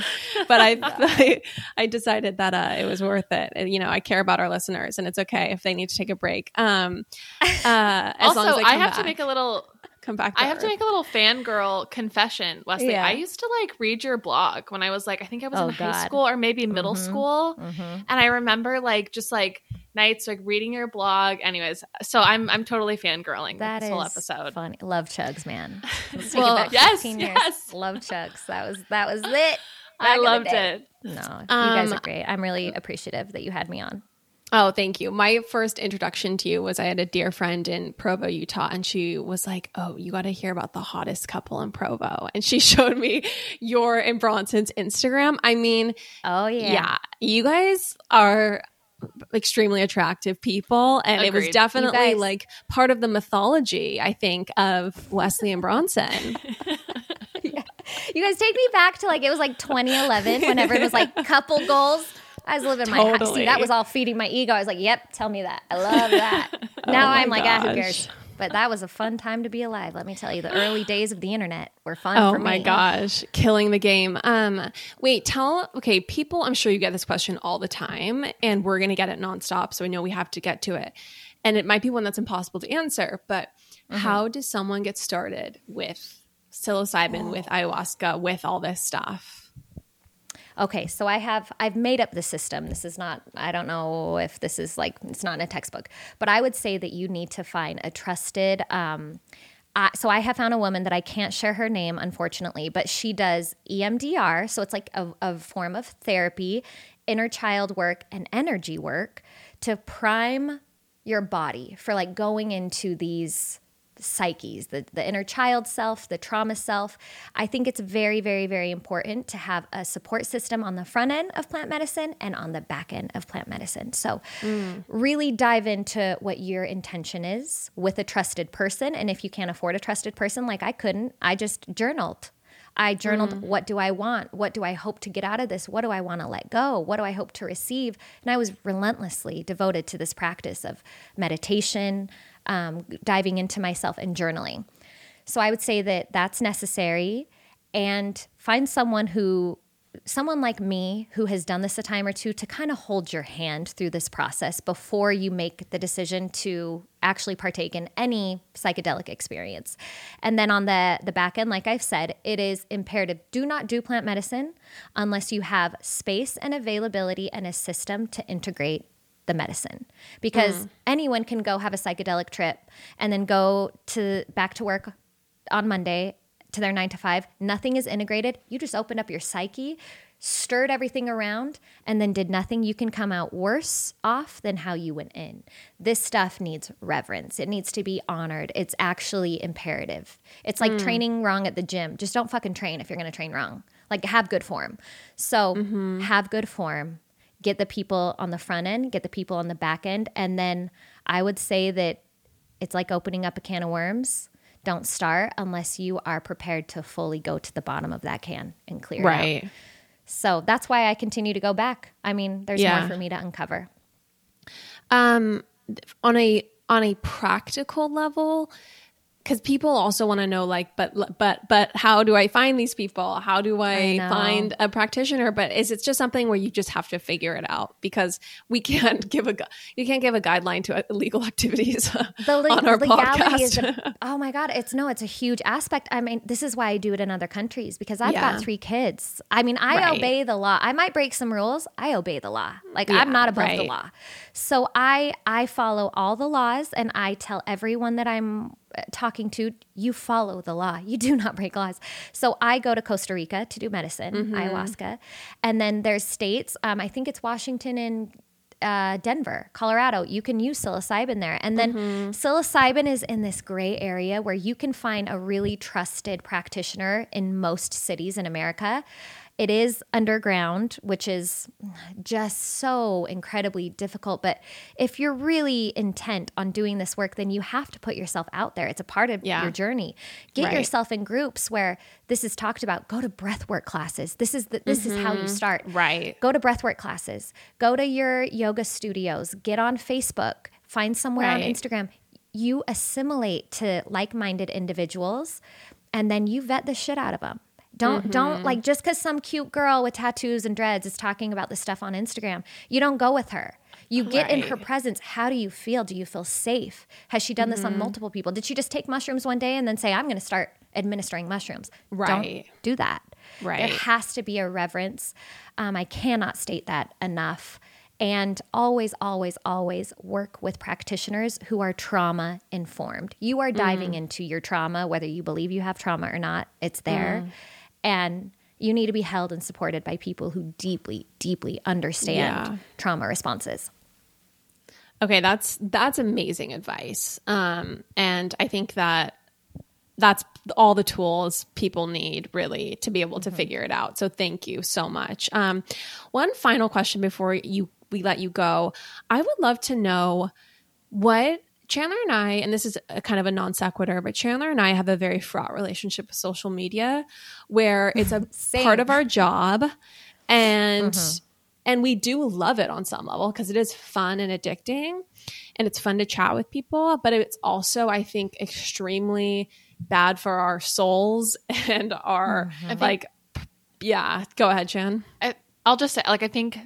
But I, I, I decided that uh, it was worth it. And, you know, I care about our listeners, and it's okay if they need to take a break. Um, uh, as also, long as I come have back. to make a little come back. To I have to make a little fangirl confession, Wesley. Yeah. I used to like read your blog when I was like, I think I was Oh, in high school or maybe middle Mhm. school. Mhm. And I remember like just like nights like reading your blog. Anyways, so I'm I'm totally fangirling That this whole episode. funny. Love chugs, man. [LAUGHS] Well, yes, 15 years. yes. Love chugs. That was that was it. I Back the loved it. No, you guys Um, are great. I'm really appreciative that you had me on. Oh, thank you. My first introduction to you was I had a dear friend in Provo, Utah, and she was like, Oh, you got to hear about the hottest couple in Provo. And she [LAUGHS] showed me your and Bronson's Instagram. I mean, Oh yeah, yeah. you guys are extremely attractive people. And it was definitely like part of the mythology, I think, of Wesley and Bronson. [LAUGHS] [LAUGHS] You guys take me back to like it was like 2011 whenever it was like couple goals. I was living my high. Totally. See, that was all feeding my ego. I was like, "Yep, tell me that. I love that." [LAUGHS] now Oh I'm like, "Ah, who gosh. cares?" But that was a fun time to be alive. Let me tell you, the early days of the internet were fun. Oh my gosh, killing the game. Um, wait, tell okay, people. I'm sure you get this question all the time, and we're gonna get it nonstop. So I know we have to get to it, and it might be one that's impossible to answer. But Mm-hmm. how does someone get started with psilocybin, with ayahuasca, with all this stuff? Okay, so I have I've made up the system. This is not I don't know if this is like it's not in a textbook, but I would say that you need to find a trusted um so I have found a woman that I can't share her name unfortunately, but she does EMDR, so it's like a, a form of therapy, inner child work and energy work to prime your body for like going into these psyches, the, the inner child self, the trauma self. I think it's very, very, very important to have a support system on the front end of plant medicine and on the back end of plant medicine. So, mm. really dive into what your intention is with a trusted person. And if you can't afford a trusted person, like I couldn't, I just journaled. I journaled, mm. what do I want? What do I hope to get out of this? What do I want to let go? What do I hope to receive? And I was relentlessly devoted to this practice of meditation, um, diving into myself, and journaling. So I would say that that's necessary and find someone who someone like me who has done this a time or two to kind of hold your hand through this process before you make the decision to actually partake in any psychedelic experience. And then on the the back end like I've said, it is imperative do not do plant medicine unless you have space and availability and a system to integrate the medicine because mm. anyone can go have a psychedelic trip and then go to back to work on Monday to their nine to five. Nothing is integrated. You just opened up your psyche, stirred everything around, and then did nothing. You can come out worse off than how you went in. This stuff needs reverence. It needs to be honored. It's actually imperative. It's like mm. training wrong at the gym. Just don't fucking train if you're going to train wrong. Like have good form. So mm-hmm. have good form. Get the people on the front end, get the people on the back end. And then I would say that it's like opening up a can of worms. Don't start unless you are prepared to fully go to the bottom of that can and clear it out. Right. So that's why I continue to go back. I mean, there's Yeah. more for me to uncover. Um, on a on a practical level, because people also want to know, like, but but but how do I find these people? How do I, I find a practitioner? But is it just something where you just have to figure it out? Because we can't [LAUGHS] give a you can't give a guideline to illegal [LAUGHS] activities The le- on our legality is podcast. a, [LAUGHS] oh my god, it's no, it's a huge aspect. I mean, this is why I do it in other countries because I've Yeah. got three kids. I mean, I Right. obey the law. I might break some rules. I obey the law. Like Yeah, I'm not above the law. So I I follow all the laws and I tell everyone that I'm uh, talking to, you follow the law. You do [LAUGHS] not break laws. So I go to Costa Rica to do medicine, Mm-hmm. ayahuasca, and then there's states. Um, I think it's Washington and uh, Denver, Colorado, you can use psilocybin there. And then Mm-hmm. psilocybin is in this gray area where you can find a really trusted practitioner in most cities in America. It is underground, which is just so incredibly difficult. But if you're really intent on doing this work, then you have to put yourself out there. It's a part of Yeah. your journey. Get Right. yourself in groups where this is talked about. Go to breathwork classes. This is the, this is how you mm-hmm. start. Right. Go to breathwork classes. Go to your yoga studios. Get on Facebook. Find somewhere on Instagram. You assimilate to like-minded individuals, and then you vet the shit out of them. Don't Mm-hmm. don't like just because some cute girl with tattoos and dreads is talking about this stuff on Instagram. You don't go with her. You get in her presence. How do you feel? Do you feel safe? Has she done this Mm-hmm. on multiple people? Did she just take mushrooms one day and then say, "I'm going to start administering mushrooms"? Right. Don't do that. Right. There has to be a reverence. Um, I cannot state that enough. And always, always, always work with practitioners who are trauma informed. You are diving Mm. into your trauma, whether you believe you have trauma or not, it's there. Mm. And you need to be held and supported by people who deeply, deeply understand Yeah. trauma responses. Okay, that's that's amazing advice. Um, and I think that that's all the tools people need really to be able to figure it out. So thank you so much. Um, one final question before you we let you go. I would love to know what Chandler and I, and this is a kind of a non sequitur, but Chandler and I have a very fraught relationship with social media where it's a [LAUGHS] part of our job and mm-hmm. and we do love it on some level because it is fun and addicting and it's fun to chat with people, but it's also I think extremely bad for our souls [LAUGHS] and our mm-hmm. like yeah, go ahead, Chan. I, I'll just say, like, I think,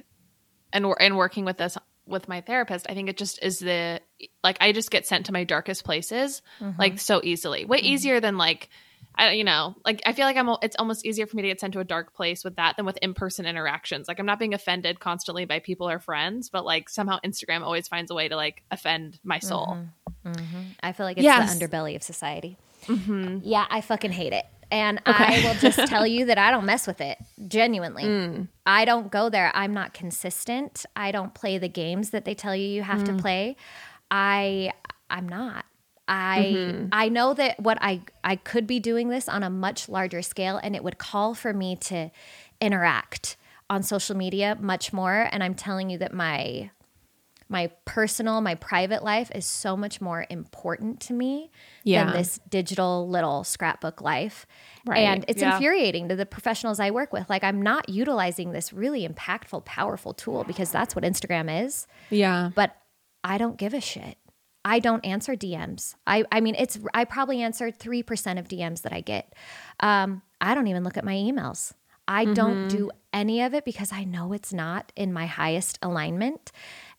and wor- and working with this with my therapist, I think it just is the like I just get sent to my darkest places mm-hmm. like so easily, way mm-hmm. easier than like. I, you know, like I feel like I'm. It's almost easier for me to get sent to a dark place with that than with in-person interactions. Like I'm not being offended constantly by people or friends, but like somehow Instagram always finds a way to like offend my soul. Mm-hmm. I feel like it's Yes. the underbelly of society. Yeah, I fucking hate it. And I will just tell [LAUGHS] you that I don't mess with it. Genuinely. Mm. I don't go there. I'm not consistent. I don't play the games that they tell you you have to mm. play. I I'm not. I mm-hmm. I know that what I I could be doing this on a much larger scale and it would call for me to interact on social media much more and I'm telling you that my my personal, my private life is so much more important to me Yeah. than this digital little scrapbook life. Right. And it's Yeah. infuriating to the professionals I work with. Like, I'm not utilizing this really impactful, powerful tool because that's what Instagram is, Yeah. but I don't give a shit. I don't answer DMs. I, I mean, it's, I probably answer 3% of DMs that I get. Um, I don't even look at my emails. I don't do any of it because I know it's not in my highest alignment.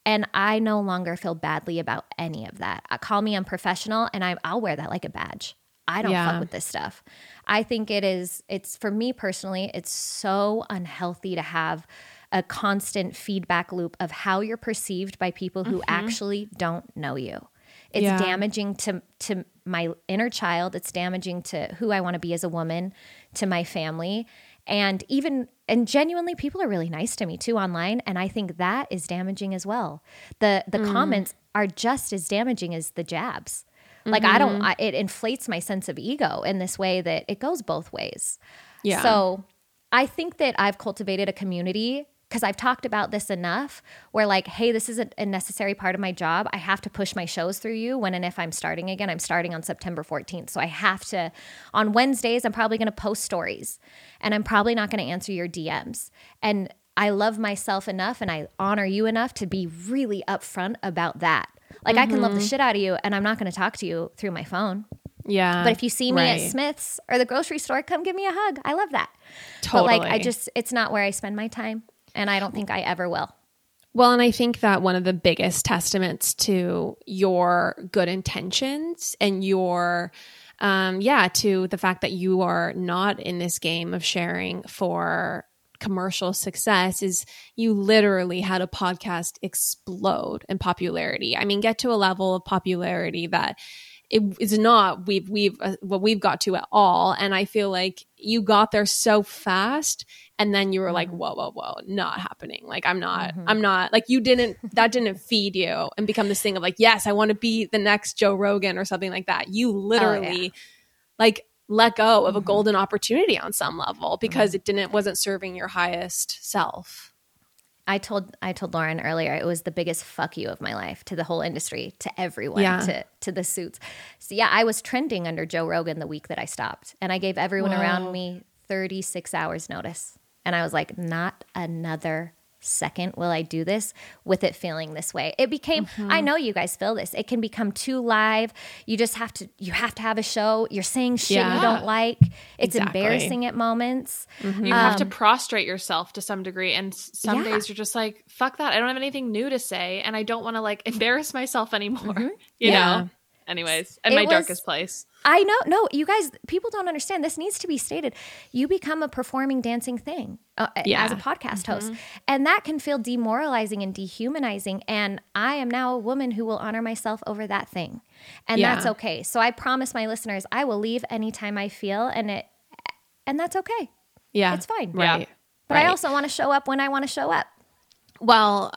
And I no longer feel badly about any of that. Uh, call me unprofessional and I, I'll wear that like a badge. I don't Yeah. fuck with this stuff. I think it is, it's for me personally, it's so unhealthy to have a constant feedback loop of how you're perceived by people who mm-hmm. actually don't know you. It's Yeah. damaging to to my inner child. It's damaging to who I want to be as a woman, to my family, and even and genuinely, people are really nice to me too online, and I think that is damaging as well. the The mm. comments are just as damaging as the jabs. Like I don't, mm-hmm. I, it inflates my sense of ego in this way that it goes both ways. Yeah. So I think that I've cultivated a community because I've talked about this enough where, like, hey, this is a, a necessary part of my job. I have to push my shows through you when and if I'm starting again. I'm starting on September 14th. So I have to, on Wednesdays, I'm probably going to post stories and I'm probably not going to answer your DMs. And I love myself enough and I honor you enough to be really upfront about that. Like, I can love the mm-hmm. shit out of you and I'm not going to talk to you through my phone. Yeah. But if you see me Right. at Smith's or the grocery store, come give me a hug. I love that. Totally. But like I just it's not where I spend my time and I don't think I ever will. Well, and I think that one of the biggest testaments to your good intentions and your, um, yeah, to the fact that you are not in this game of sharing for commercial success is you literally had a podcast explode in popularity. I mean, get to a level of popularity that it is not we've we've uh, what we've got to at all. And i feel like you got there so fast and then you were like mm-hmm. whoa whoa whoa not happening. Like i'm not mm-hmm. i'm not like you didn't [LAUGHS] that didn't feed you and become this thing of like yes i want to be the next joe rogan or something like that. You oh, literally like let go of a mm-hmm. golden opportunity on some level because it didn't wasn't serving your highest self. I told I told Lauren earlier it was the biggest fuck you of my life to the whole industry, to everyone, Yeah. to to the suits. So yeah, I was trending under Joe Rogan the week that I stopped, and I gave everyone around me 36 hours notice, and I was like, not another second will I do this with it feeling this way. It became I mm-hmm. know you guys feel this. It can become too live. You just have to you have to have a show. You're saying shit Yeah. you don't like. It's Exactly. embarrassing at moments. Mm-hmm. You have to um, prostrate yourself to some degree. And some Um, Yeah. days you're just like, fuck that. I don't have anything new to say. And I don't want to like embarrass myself anymore. Mm-hmm. [LAUGHS] You Yeah. know? Anyways, in It my was- darkest place. I know. No, you guys, people don't understand. This needs to be stated. You become a performing, dancing thing uh, Yeah. as a podcast host. And that can feel demoralizing and dehumanizing. And I am now a woman who will honor myself over that thing. And Yeah. that's okay. So I promise my listeners, I will leave anytime I feel, and it, and that's okay. Yeah. It's fine. Right. But I also want to show up when I want to show up. Well,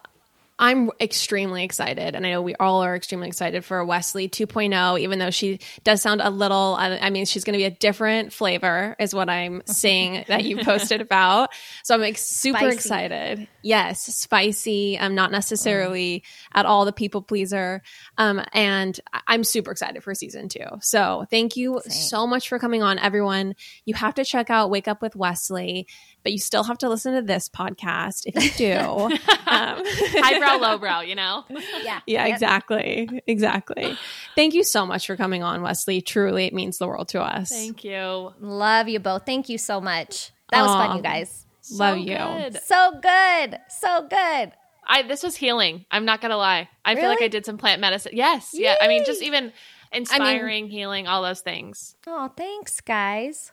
I'm extremely excited, and I know we all are extremely excited for Wesley 2.0. Even though she does sound a little, I mean, she's going to be a different flavor, is what I'm [LAUGHS] seeing that you posted about. So I'm like super Spicy. excited. Yes, spicy. I'm not necessarily at all the people pleaser, um, and I'm super excited for season two. So thank you so much for coming on, everyone. You have to check out Wake Up with Wesley, but you still have to listen to this podcast if you do. [LAUGHS] um, Highbrow, [LAUGHS] lowbrow, you know? Yeah. yeah, Yep. exactly. Exactly. Thank you so much for coming on, Wesley. Truly, it means the world to us. Thank you. Love you both. Thank you so much. That was fun, you guys. Love you. good. So good. So good. I this was healing. I'm not gonna lie. I feel like I did some plant medicine. Yes. Yeah. I mean, just even inspiring, healing, all those things. Oh, thanks, guys.